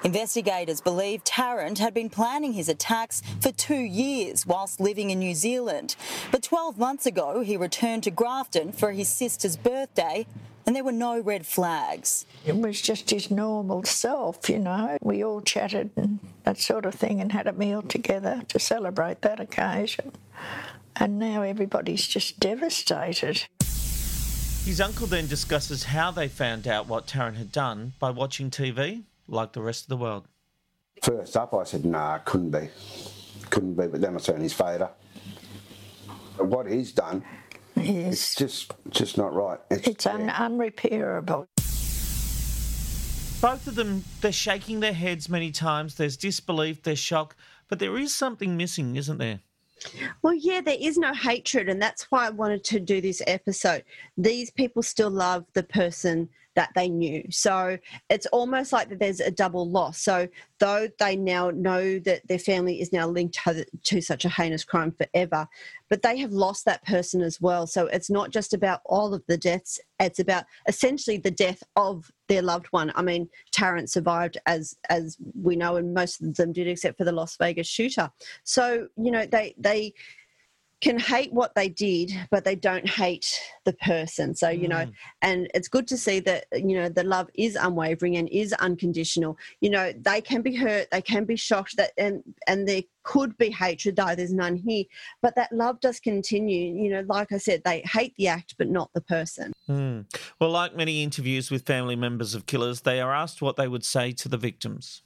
Investigators believe Tarrant had been planning his attacks for two years whilst living in New Zealand. But 12 months ago, he returned to Grafton for his sister's birthday and there were no red flags. It was just his normal self, you know. We all chatted and that sort of thing and had a meal together to celebrate that occasion. And now everybody's just devastated. His uncle then discusses how they found out what Tarrant had done by watching TV, like the rest of the world. First up, I said, nah, couldn't be. Couldn't be, but then I turned his favour. What he's done Yes. It's just just not right. It's, it's un- unrepairable. Both of them, they're shaking their heads many times. There's disbelief, there's shock, but there is something missing, isn't there? Well, yeah, there is no hatred, and that's why I wanted to do this episode. These people still love the person that they knew. So it's almost like that there's a double loss. So though they now know that their family is now linked to, such a heinous crime forever, but they have lost that person as well. So it's not just about all of the deaths, it's about essentially the death of their loved one. I mean, Tarrant survived as as we know, and most of them did, except for the Las Vegas shooter. So, you know, they they can hate what they did, but they don't hate the person. So, you know, mm. and it's good to see that, you know, the love is unwavering and is unconditional. You know, they can be hurt, they can be shocked that and and there could be hatred, though there's none here. But that love does continue. You know, like I said, they hate the act but not the person. Mm. Well, like many interviews with family members of killers, they are asked what they would say to the victims.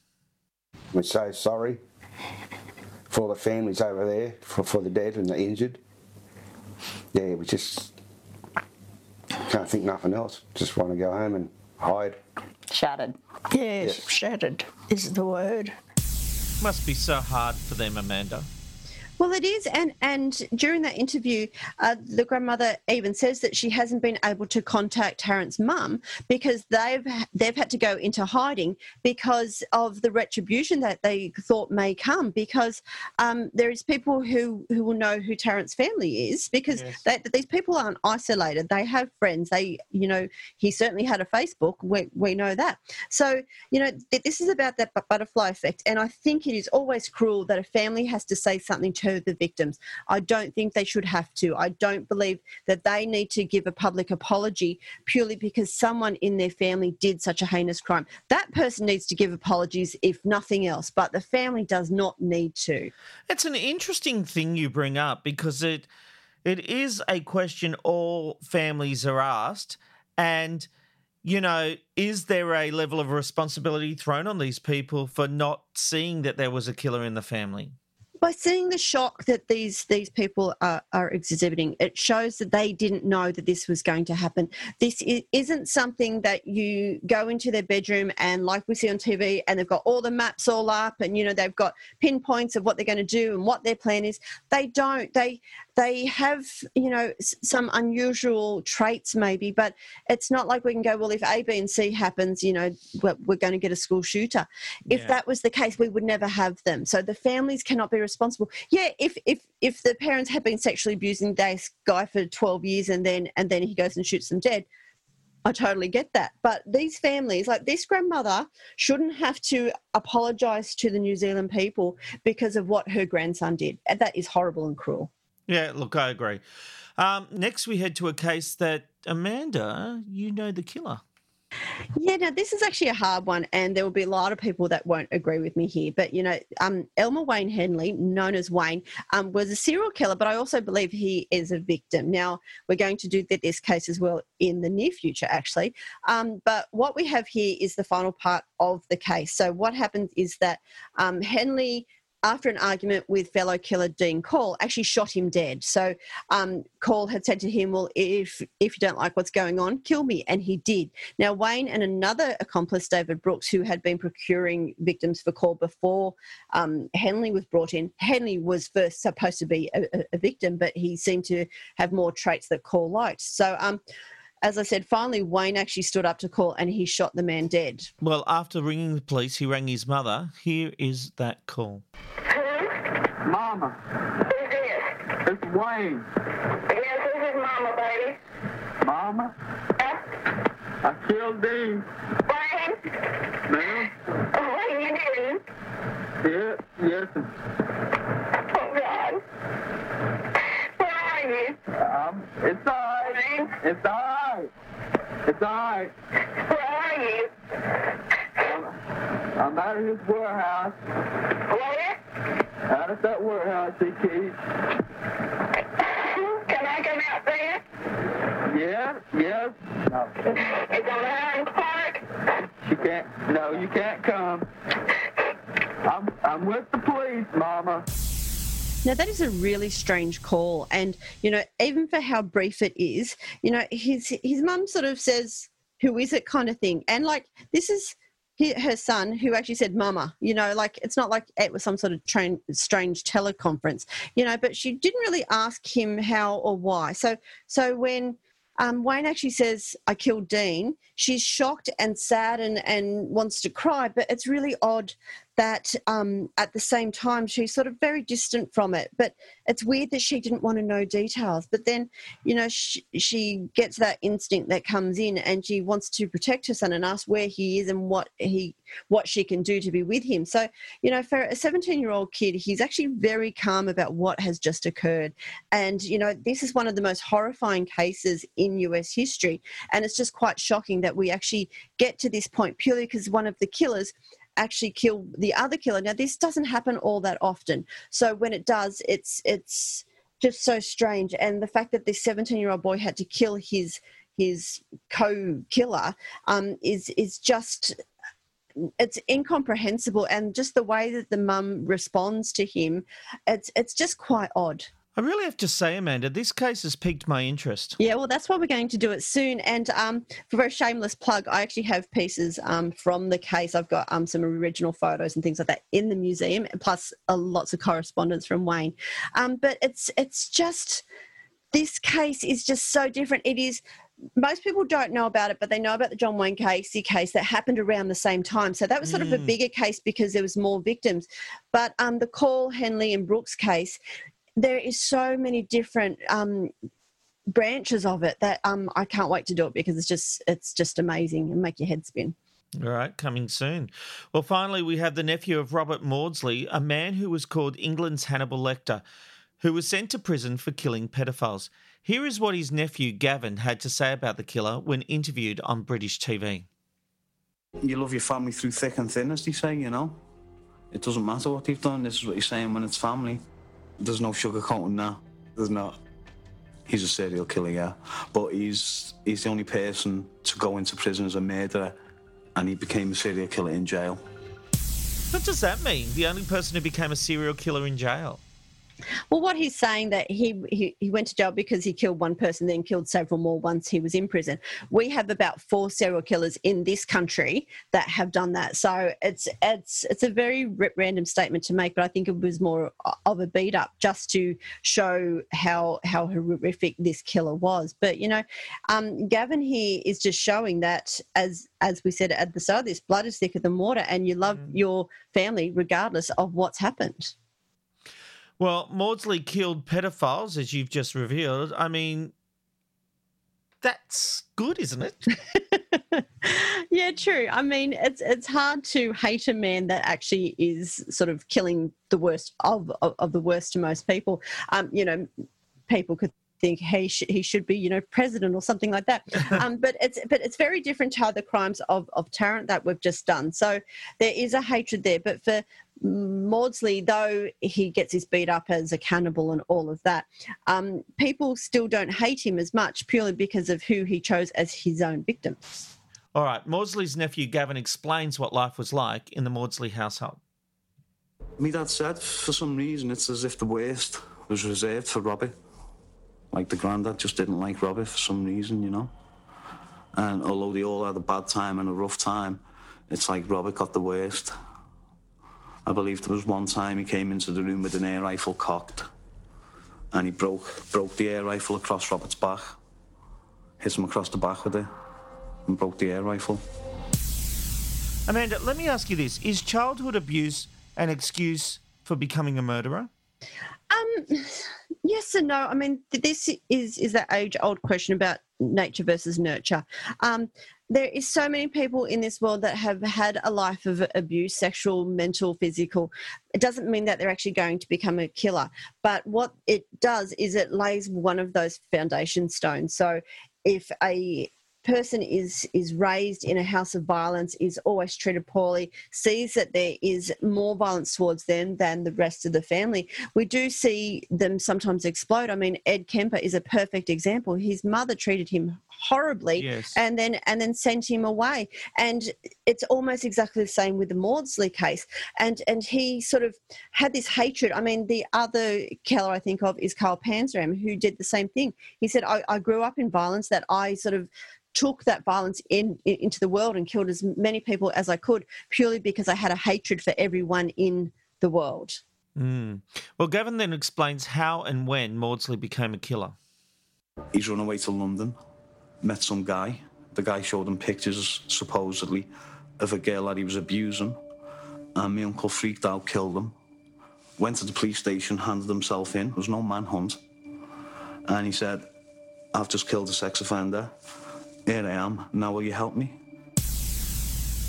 We say sorry for the families over there, for, for the dead and the injured. Yeah, we just can't think nothing else. Just want to go home and hide. Shattered. Yes, shattered is the word. Must be so hard for them, Amanda. Well, it is, and and during that interview, uh, the grandmother even says that she hasn't been able to contact Tarrant's mum because they've they've had to go into hiding because of the retribution that they thought may come. Because um, there is people who who will know who Tarrant's family is because Yes. they, these people aren't isolated. They have friends. They you know he certainly had a Facebook. We we know that. So you know this is about that butterfly effect, and I think it is always cruel that a family has to say something to the victims. I don't think they should have to. I don't believe that they need to give a public apology purely because someone in their family did such a heinous crime. That person needs to give apologies, if nothing else, but the family does not need to. It's an interesting thing you bring up because it it is a question all families are asked and you know is there a level of responsibility thrown on these people for not seeing that there was a killer in the family by seeing the shock that these these people are, are exhibiting, it shows that they didn't know that this was going to happen. This i- isn't something that you go into their bedroom and, like we see on TV, and they've got all the maps all up, and you know they've got pinpoints of what they're going to do and what their plan is. They don't. They they have you know some unusual traits maybe, but it's not like we can go well if A, B, and C happens, you know we're, we're going to get a school shooter. If Yeah. that was the case, we would never have them. So the families cannot be responsible. Yeah, if if if the parents have been sexually abusing this guy for twelve years and then and then he goes and shoots them dead. I totally get that. But these families, like this grandmother, shouldn't have to apologise to the New Zealand people because of what her grandson did. And That is horrible and cruel. yeah look i agree um, next we head to a case that amanda you know the killer Yeah, now this is actually a hard one, and there will be a lot of people that won't agree with me here. But you know, um, Elmer Wayne Henley, known as Wayne, um, was a serial killer, but I also believe he is a victim. Now we're going to do this case as well in the near future, actually. Um, but what we have here is the final part of the case. So what happened is that um, Henley after an argument with fellow killer Dean Corll, actually shot him dead. So um, Corll had said to him, "Well, if if you don't like what's going on, kill me," and he did. Now Wayne and another accomplice, David Brooks, who had been procuring victims for Corll before um, Henley was brought in. Henley was first supposed to be a, a- victim, but he seemed to have more traits that Corll liked. So. Um, as I said, finally, Wayne actually stood up to Corll and he shot the man dead. well after ringing the police he rang his mother here is that call Mama. Who's this? It's Wayne. Yes, this is Mama, baby. Mama? I killed Dean. Wayne? Ma'am? Wayne, you didn't? Yeah, yes. Oh, God. Where are you? Um, it's all It's all right. It's all right. Where are you? I'm out of his warehouse. Where? Out of that warehouse he keeps. Can I come out there? Yeah, yes. No. It's on Highland Park? You can't, no, you can't come. I'm, I'm with the police, Mama. Now, that is a really strange call. And, you know, even for how brief it is, you know, his, his mum sort of says, Who is it kind of thing. And, like, this is her son who actually said mama you know like it's not like it was some sort of strange teleconference you know but she didn't really ask him how or why so so when um, Wayne actually says, I killed Dean. She's shocked and sad and, and wants to cry, but it's really odd that um, at the same time she's sort of very distant from it. But it's weird that she didn't want to know details. But then, you know, she, she gets that instinct that comes in and she wants to protect her son and ask where he is and what he what she can do to be with him. So, you know, for a 17 year old kid, he's actually very calm about what has just occurred. And, you know, this is one of the most horrifying cases in US history. And it's just quite shocking that we actually get to this point purely because one of the killers actually kill the other killer. Now, this doesn't happen all that often. So when it does, it's, it's, just so strange and the fact that this 17 year old boy had to kill his his co-killer um, is is just it's incomprehensible and just the way that the mum responds to him it's it's just quite odd I really have to say, Amanda, this case has piqued my interest. Yeah, well, that's why we're going to do it soon. And um, for a shameless plug, I actually have pieces um, from the case. I've got um, some original photos and things like that in the museum, plus uh, lots of correspondence from Wayne. Um, but it's it's just this case is just so different. It is most people don't know about it, but they know about the John Wayne Gacy case that happened around the same time. So that was sort of a Mm. bigger case because there was more victims. But um, the Corll, Henley, and Brooks case, there is so many different um, branches of it that um, I can't wait to do it because it's just it's just amazing and make your head spin. All right, coming soon. Well, finally, we have the nephew of Robert Maudsley, a man who was called England's Hannibal Lecter, who was sent to prison for killing pedophiles. Here is what his nephew Gavin had to say about the killer when interviewed on British TV. You love your family through thick and thin, as they say, you know. It doesn't matter what they've done. This is what you're saying when it's family. There's no sugarcoating that. There's not. He's a serial killer, yeah. But he's he's the only person to go into prison as a murderer, and he became a serial killer in jail. What does that mean? The only person who became a serial killer in jail? Well, what he's saying that he, he he went to jail because he killed one person, then killed several more once he was in prison. We have about four serial killers in this country that have done that. So it's it's it's a very random statement to make, but I think it was more of a beat up just to show how how horrific this killer was. But you know, um, Gavin here is just showing that as as we said at the start of this, blood is thicker than water, and you love your family regardless of what's happened. Well, Maudsley killed pedophiles, as you've just revealed. I mean, that's good, isn't it? Yeah, true. I mean, it's it's hard to hate a man that actually is sort of killing the worst of of, of the worst to most people. Um, you know, people could think he sh- he should be you know president or something like that. um, but it's but it's very different to the crimes of of Tarrant that we've just done. So there is a hatred there. But for Maudsley, though he gets his beat up as a cannibal and all of that, um, people still don't hate him as much purely because of who he chose as his own victims. All right, Maudsley's nephew Gavin explains what life was like in the Maudsley household. Me dad said, for some reason, it's as if the worst was reserved for Robbie. Like the granddad just didn't like Robbie for some reason, you know. And although they all had a bad time and a rough time, it's like Robbie got the worst. I believe there was one time he came into the room with an air rifle cocked, and he broke broke the air rifle across Robert's back, hit him across the back with it, and broke the air rifle. Amanda, let me ask you this Is childhood abuse an excuse for becoming a murderer? Um, yes and no. I mean, this is is that age old question about nature versus nurture. Um, there is so many people in this world that have had a life of abuse, sexual, mental, physical. It doesn't mean that they're actually going to become a killer, but what it does is it lays one of those foundation stones. So, if a person is is raised in a house of violence is always treated poorly sees that there is more violence towards them than the rest of the family we do see them sometimes explode i mean ed kemper is a perfect example his mother treated him horribly Yes. and then and then sent him away and it's almost exactly the same with the maudsley case and and he sort of had this hatred i mean the other killer i think of is carl panzram who did the same thing he said i, I grew up in violence that i sort of took that violence in, in into the world and killed as many people as I could purely because I had a hatred for everyone in the world. Mm. Well, Gavin then explains how and when Maudsley became a killer. He's run away to London, met some guy. The guy showed him pictures, supposedly, of a girl that he was abusing. And my uncle freaked out, killed him. Went to the police station, handed himself in. There was no manhunt. And he said, I've just killed a sex offender. Here I am. Now will you help me?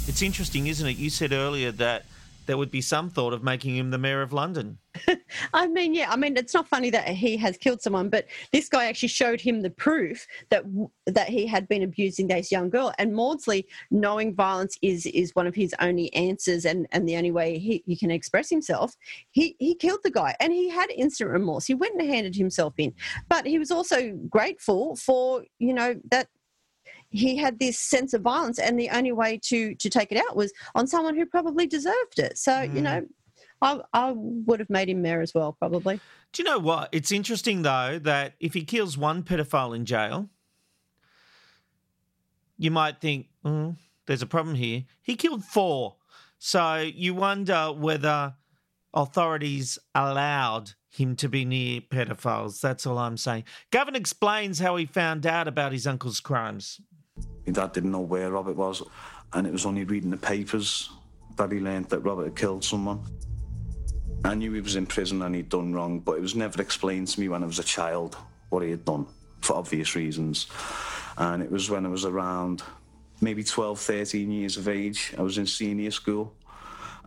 It's interesting, isn't it? You said earlier that there would be some thought of making him the mayor of London. I mean, yeah, I mean, it's not funny that he has killed someone, but this guy actually showed him the proof that that he had been abusing this young girl. And Maudsley, knowing violence is is one of his only answers and, and the only way he, he can express himself, he, he killed the guy and he had instant remorse. He went and handed himself in. But he was also grateful for, you know, that he had this sense of violence and the only way to to take it out was on someone who probably deserved it so you know I, I would have made him mayor as well, probably. Do you know what? It's interesting though that if he kills one pedophile in jail, you might think, mm, there's a problem here. He killed four. So you wonder whether authorities allowed him to be near pedophiles. That's all I'm saying. Gavin explains how he found out about his uncle's crimes. My dad didn't know where Robert was, and it was only reading the papers that he learned that Robert had killed someone. I knew he was in prison and he'd done wrong, but it was never explained to me when I was a child what he had done, for obvious reasons. And it was when I was around maybe 12, 13 years of age. I was in senior school.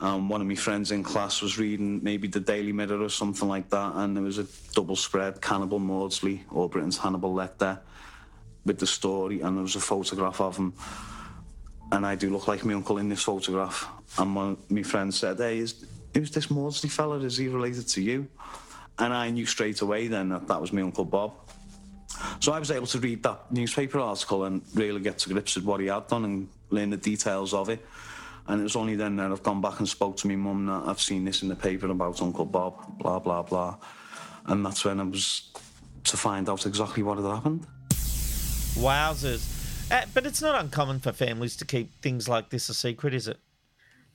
Um, one of my friends in class was reading maybe the Daily Mirror or something like that, and there was a double spread, Cannibal Maudsley, or Britain's Hannibal Lecter, with the story, and there was a photograph of him. And I do look like my uncle in this photograph. And one, my friend said, Hey, is, who's this Maudsley fella? Is he related to you? And I knew straight away then that that was my Uncle Bob. So I was able to read that newspaper article and really get to grips with what he had done and learn the details of it. And it was only then that I've gone back and spoke to my mum that I've seen this in the paper about Uncle Bob, blah, blah, blah. And that's when I was to find out exactly what had happened. Wowzers. Uh, but it's not uncommon for families to keep things like this a secret, is it?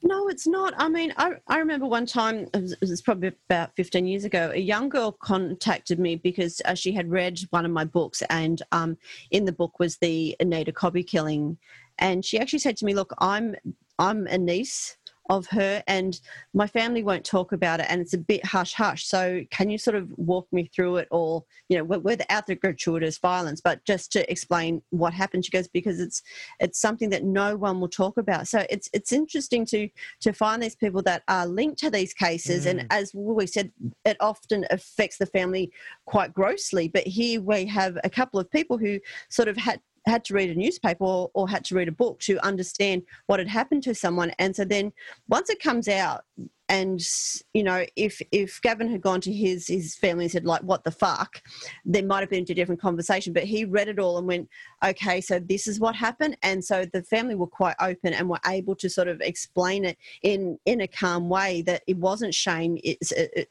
No, it's not. I mean, I, I remember one time, it was, probably about 15 years ago, a young girl contacted me because uh, she had read one of my books, and um, in the book was the Anita Cobby killing. And she actually said to me, Look, I'm I'm a niece of her and my family won't talk about it and it's a bit hush hush so can you sort of walk me through it all? You know without the gratuitous violence but just to explain what happened she goes because it's it's something that no one will talk about. So it's it's interesting to to find these people that are linked to these cases mm. and as we said it often affects the family quite grossly. But here we have a couple of people who sort of had had to read a newspaper or, or, had to read a book to understand what had happened to someone. And so then once it comes out, and you know, if if Gavin had gone to his his family and said like, "What the fuck," there might have been a different conversation. But he read it all and went, "Okay, so this is what happened." And so the family were quite open and were able to sort of explain it in in a calm way that it wasn't shame,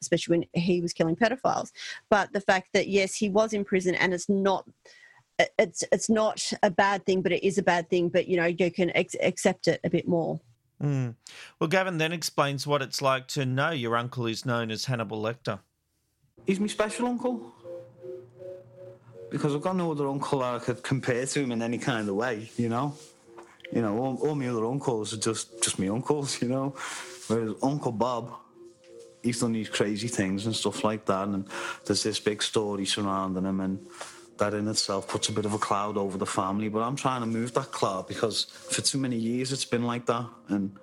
especially when he was killing pedophiles, but the fact that yes, he was in prison and it's not it's it's not a bad thing, but it is a bad thing. But you know, you can ex- accept it a bit more. Mm. Well, Gavin then explains what it's like to know your uncle is known as Hannibal Lecter. He's my special uncle because I've got no other uncle that I could compare to him in any kind of way. You know, you know, all, all my other uncles are just just my uncles. You know, whereas Uncle Bob. He's done these crazy things and stuff like that, and there's this big story surrounding him, and that in itself puts a bit of a cloud over the family. But I'm trying to move that cloud because for too many years it's been like that. And,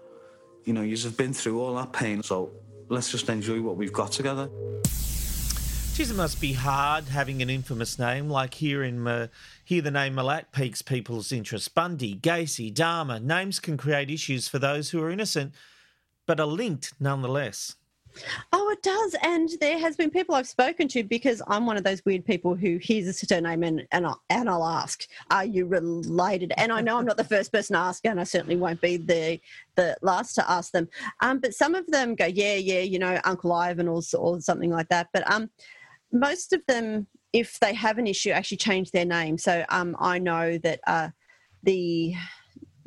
you know, you've been through all that pain. So let's just enjoy what we've got together. Geez, it must be hard having an infamous name like here in uh, here. The name Milat piques people's interest. Bundy, Gacy, Dahmer, Names can create issues for those who are innocent, but are linked nonetheless. Oh, it does. And there has been people I've spoken to because I'm one of those weird people who hears a surname and, and, I'll, and I'll ask, are you related? And I know I'm not the first person to ask, and I certainly won't be the, the last to ask them. Um, but some of them go, yeah, yeah, you know, Uncle Ivan or, or something like that. But um, most of them, if they have an issue, actually change their name. So um, I know that uh, the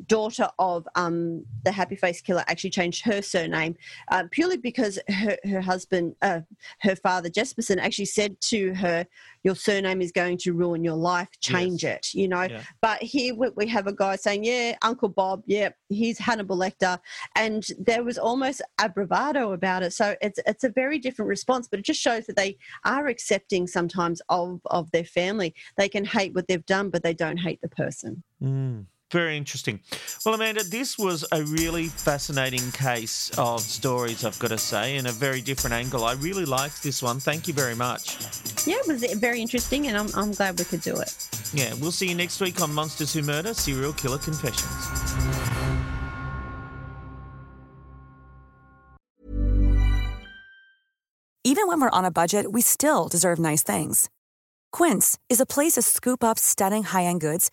daughter of um, the Happy Face Killer actually changed her surname uh, purely because her, her husband, uh, her father Jesperson, actually said to her, "Your surname is going to ruin your life. Change yes. it." You know. Yeah. But here we have a guy saying, "Yeah, Uncle Bob. Yeah, he's Hannibal Lecter," and there was almost a bravado about it. So it's it's a very different response, but it just shows that they are accepting sometimes of of their family. They can hate what they've done, but they don't hate the person. Mm. Very interesting. Well, Amanda, this was a really fascinating case of stories, I've got to say, in a very different angle. I really liked this one. Thank you very much. Yeah, it was very interesting, and I'm, I'm glad we could do it. Yeah, we'll see you next week on Monsters Who Murder Serial Killer Confessions. Even when we're on a budget, we still deserve nice things. Quince is a place to scoop up stunning high end goods